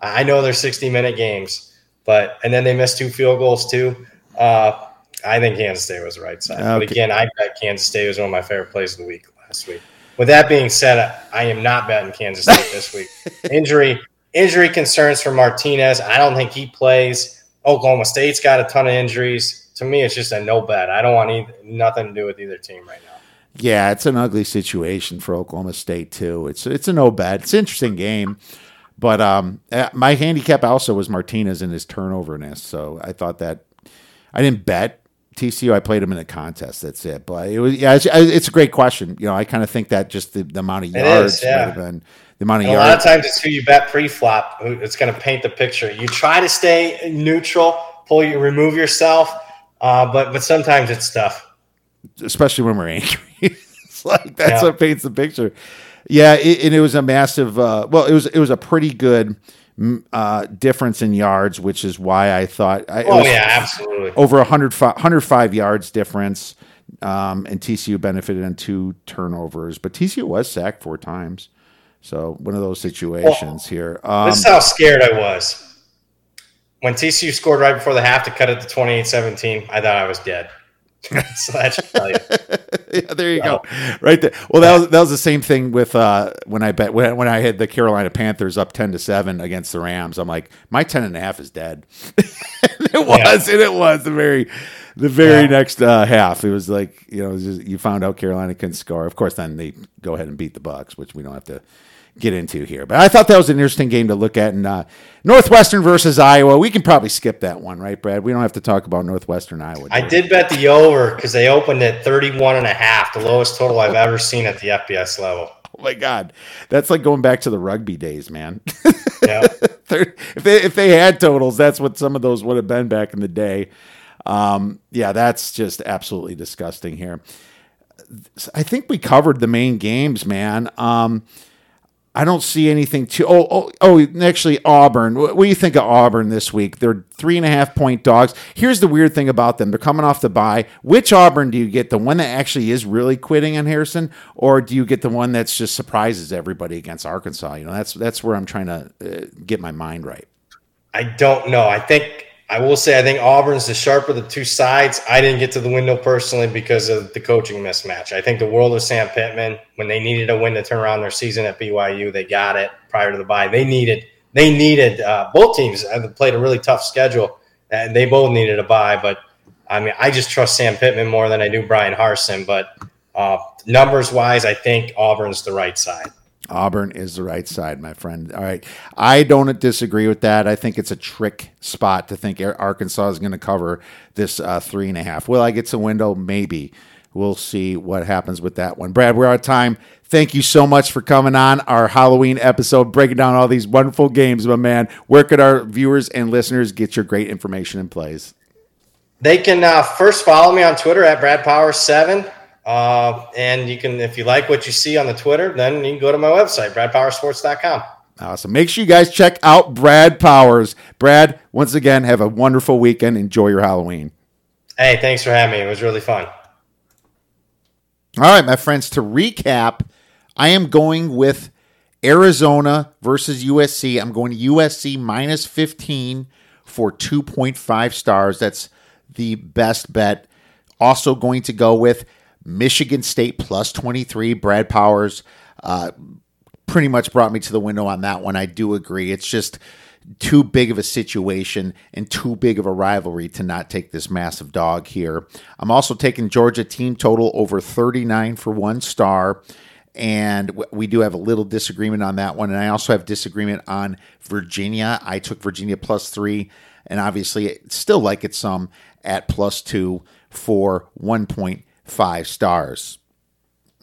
I know they're 60 minute games, but and then they missed two field goals too. Uh, I think Kansas State was the right side. Okay. But again, I bet Kansas State was one of my favorite plays of the week last week. With that being said, I am not betting Kansas State this week. Injury injury concerns for Martinez. I don't think he plays. Oklahoma State's got a ton of injuries. To me, it's just a no bet. I don't want either, nothing to do with either team right now. Yeah, it's an ugly situation for Oklahoma State too. It's it's a no bet. It's an interesting game. But um, uh, my handicap also was Martinez and his turnoverness. So I thought that I didn't bet TCU. I played him in a contest. That's it. But it was yeah, it's, it's a great question. You know, I kind of think that just the, the amount of yards is, yeah. been the amount of and yards. A lot of times it's who you bet pre-flop. It's going to paint the picture. You try to stay neutral, pull you, remove yourself, uh, but but sometimes it's tough, especially when we're angry. it's like that's yeah. what paints the picture. Yeah, it, and it was a massive. Uh, well, it was it was a pretty good uh, difference in yards, which is why I thought. oh yeah, absolutely. Over 100, 105 yards difference, um, and TCU benefited on two turnovers, but TCU was sacked four times. So one of those situations here. Um, this is how scared I was. When TCU scored right before the half to cut it to 28-17, I thought I was dead. so that should tell you. yeah, there you go. Right there. Well, that was that was the same thing with uh, when I bet when, when I had the Carolina Panthers up ten to seven against the Rams. I'm like, my ten and a half is dead. it was, yeah. and it was the very the very yeah. next uh, half. It was like you know, just, you found out Carolina couldn't score. Of course, then they go ahead and beat the Bucks, which we don't have to get into here. But I thought that was an interesting game to look at. And uh, Northwestern versus Iowa, we can probably skip that one, right, Brad? We don't have to talk about Northwestern Iowa. I did bet the over because they opened at 31 and a half, the lowest total I've ever seen at the FBS level. Oh my God, that's like going back to the rugby days, man. Yeah. if they if they had totals, that's what some of those would have been back in the day. Um, yeah, that's just absolutely disgusting here. I think we covered the main games, man. Um, I don't see anything too. Oh, oh, oh, actually, Auburn. What, do you think of Auburn this week? They're three and a half point dogs. Here's the weird thing about them: they're coming off the bye. Which Auburn do you get? The one that actually is really quitting on Harsin, or do you get the one that's just surprises everybody against Arkansas? You know, that's that's where I'm trying to uh, get my mind right. I don't know. I think I will say I think Auburn's the sharper of the two sides. I didn't get to the window personally because of the coaching mismatch. I think the world of Sam Pittman when they needed a win to turn around their season at BYU, they got it prior to the bye. They needed they needed uh, both teams played a really tough schedule and they both needed a bye. But I mean, I just trust Sam Pittman more than I do Bryan Harsin. But uh, numbers wise, I think Auburn's the right side. Auburn is the right side, my friend. All right. I don't disagree with that. I think it's a trick spot to think Arkansas is going to cover this uh, three and a half. Will I get to window? Maybe. We'll see what happens with that one. Brad, we're out of time. Thank you so much for coming on our Halloween episode, breaking down all these wonderful games, my man. Where could our viewers and listeners get your great information and plays? They can uh, first follow me on Twitter at BradPowers7 uh, and you can, if you like what you see on the Twitter, then you can go to my website, bradpowersports.com. Awesome. Make sure you guys check out Brad Powers. Brad, once again, have a wonderful weekend. Enjoy your Halloween. Hey, thanks for having me. It was really fun. All right, my friends, to recap, I am going with Arizona versus USC. I'm going to USC minus 15 for 2.5 stars. That's the best bet. Also, going to go with Michigan State plus 23. Brad Powers uh, pretty much brought me to the window on that one. I do agree. It's just too big of a situation and too big of a rivalry to not take this massive dog here. I'm also taking Georgia team total over 39 for one star. And we do have a little disagreement on that one. And I also have disagreement on Virginia. I took Virginia plus three, and obviously still like it some at plus two for one point five stars.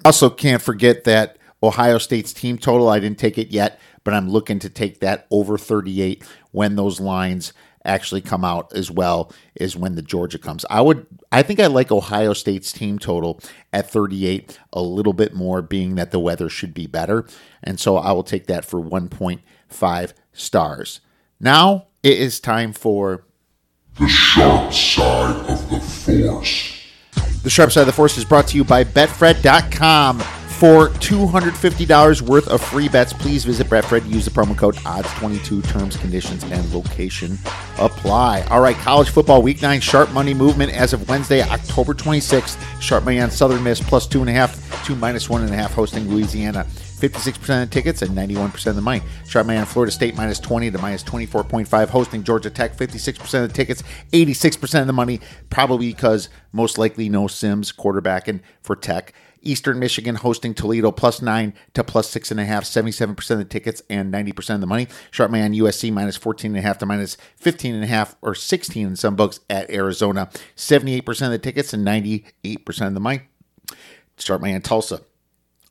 Also, can't forget that Ohio State's team total, I didn't take it yet, but I'm looking to take that over 38 when those lines actually come out as well as when the Georgia comes. I would I think I like Ohio State's team total at 38 a little bit more being that the weather should be better and so I will take that for 1.5 stars. Now it is time for the sharp side of the force. The Sharp Side of the Force is brought to you by Betfred.com. For $250 worth of free bets, please visit Betfred. Use the promo code ODDS22. Terms, conditions, and location apply. All right, college football week nine sharp money movement as of Wednesday, October 26th. Sharp money on Southern Miss plus two and a half to minus one and a half hosting Louisiana. 56% of the tickets and 91% of the money. Sharp money on Florida State minus 20 to minus 24.5, hosting Georgia Tech. 56% of the tickets, 86% of the money, probably because most likely no Sims quarterbacking for Tech. Eastern Michigan hosting Toledo plus nine to plus six and a half, 77% of the tickets and 90% of the money. Sharp money on USC minus 14 and a half to minus 15 and a half or 16 in some books at Arizona, 78% of the tickets and 98% of the money. Sharp money on Tulsa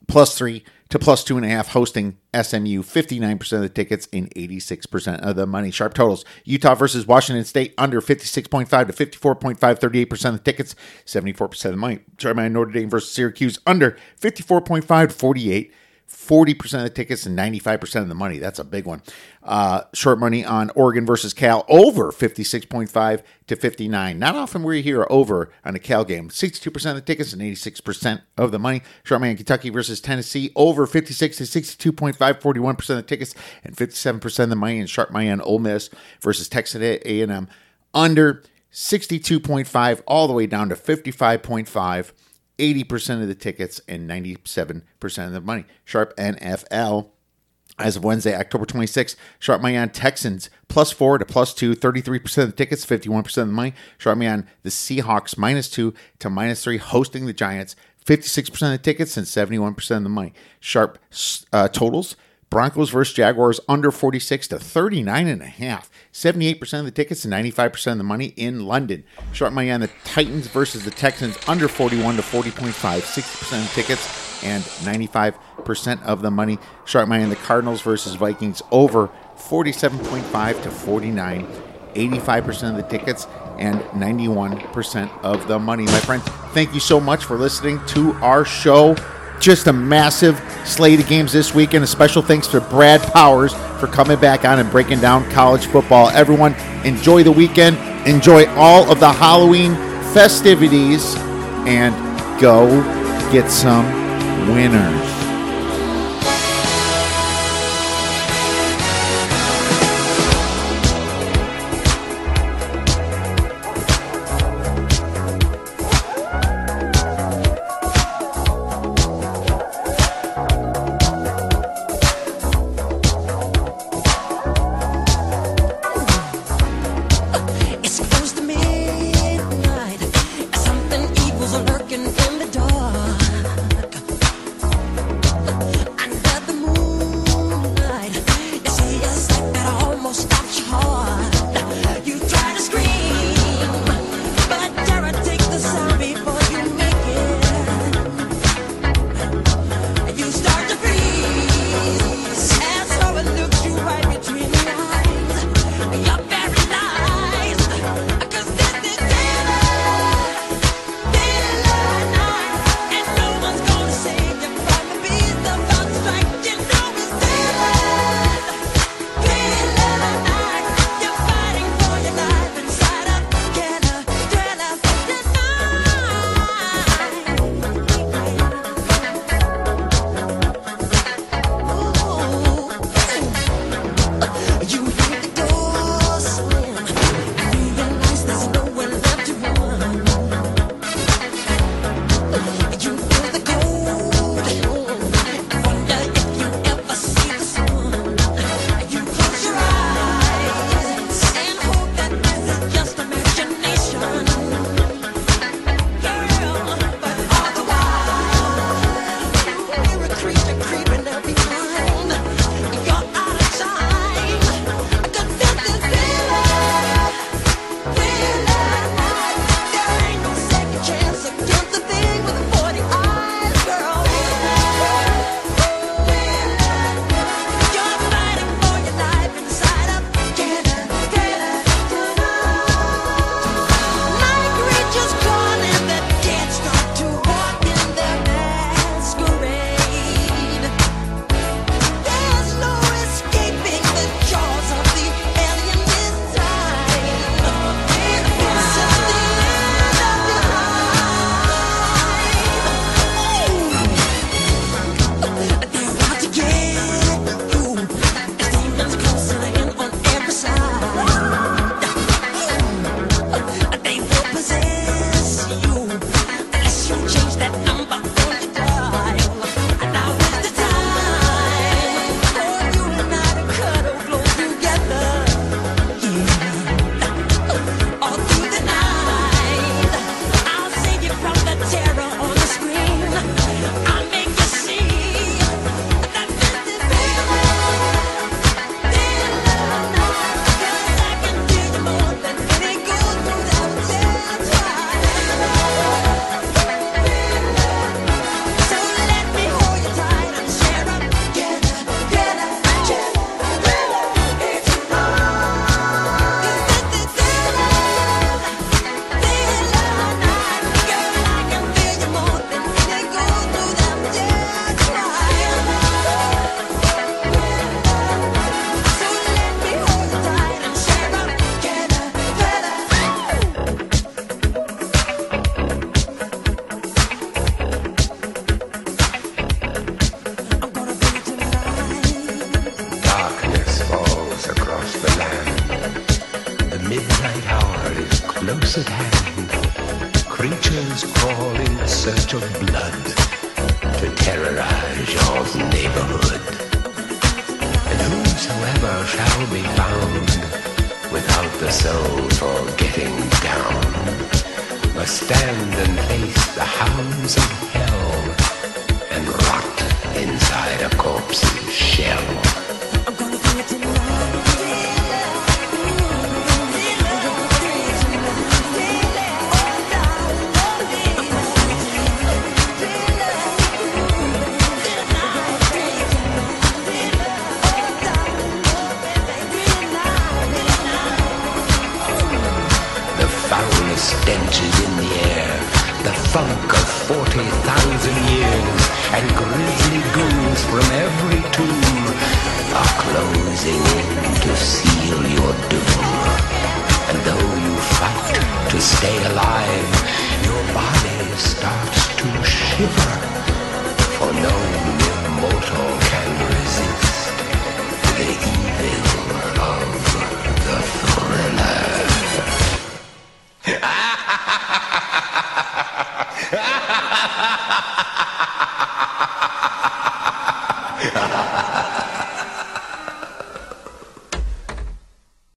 plus three to plus two and a half hosting SMU, 59% of the tickets and 86% of the money. Sharp totals Utah versus Washington State under 56.5 to 54.5, 38% of the tickets, 74% of the money. Sharp Notre Dame versus Syracuse under 54.5 to 48. 40% of the tickets and 95% of the money. That's a big one. Uh, short money on Oregon versus Cal over 56.5 to 59. Not often we hear over on a Cal game. 62% of the tickets and 86% of the money. Short money on Kentucky versus Tennessee over 56 to 62.5, 41% of the tickets and 57% of the money. And sharp money on Ole Miss versus Texas A&M under 62.5 all the way down to 55.5 80% of the tickets and 97% of the money. Sharp NFL. As of Wednesday, October 26th, Sharp Money on Texans plus four to plus two, 33% of the tickets, 51% of the money. Sharp Money on the Seahawks minus two to minus three, hosting the Giants, 56% of the tickets and 71% of the money. Sharp uh, totals Broncos versus Jaguars under 46 to 39 and a half. 78% of the tickets and 95% of the money in London. Short money on the Titans versus the Texans under 41 to 40.5. 60% of the tickets and 95% of the money. Short money on the Cardinals versus Vikings over 47.5 to 49. 85% of the tickets and 91% of the money. My friend, thank you so much for listening to our show just a massive slate of games this weekend. A special thanks to Brad Powers for coming back on and breaking down college football. Everyone, enjoy the weekend, enjoy all of the Halloween festivities, and go get some winners.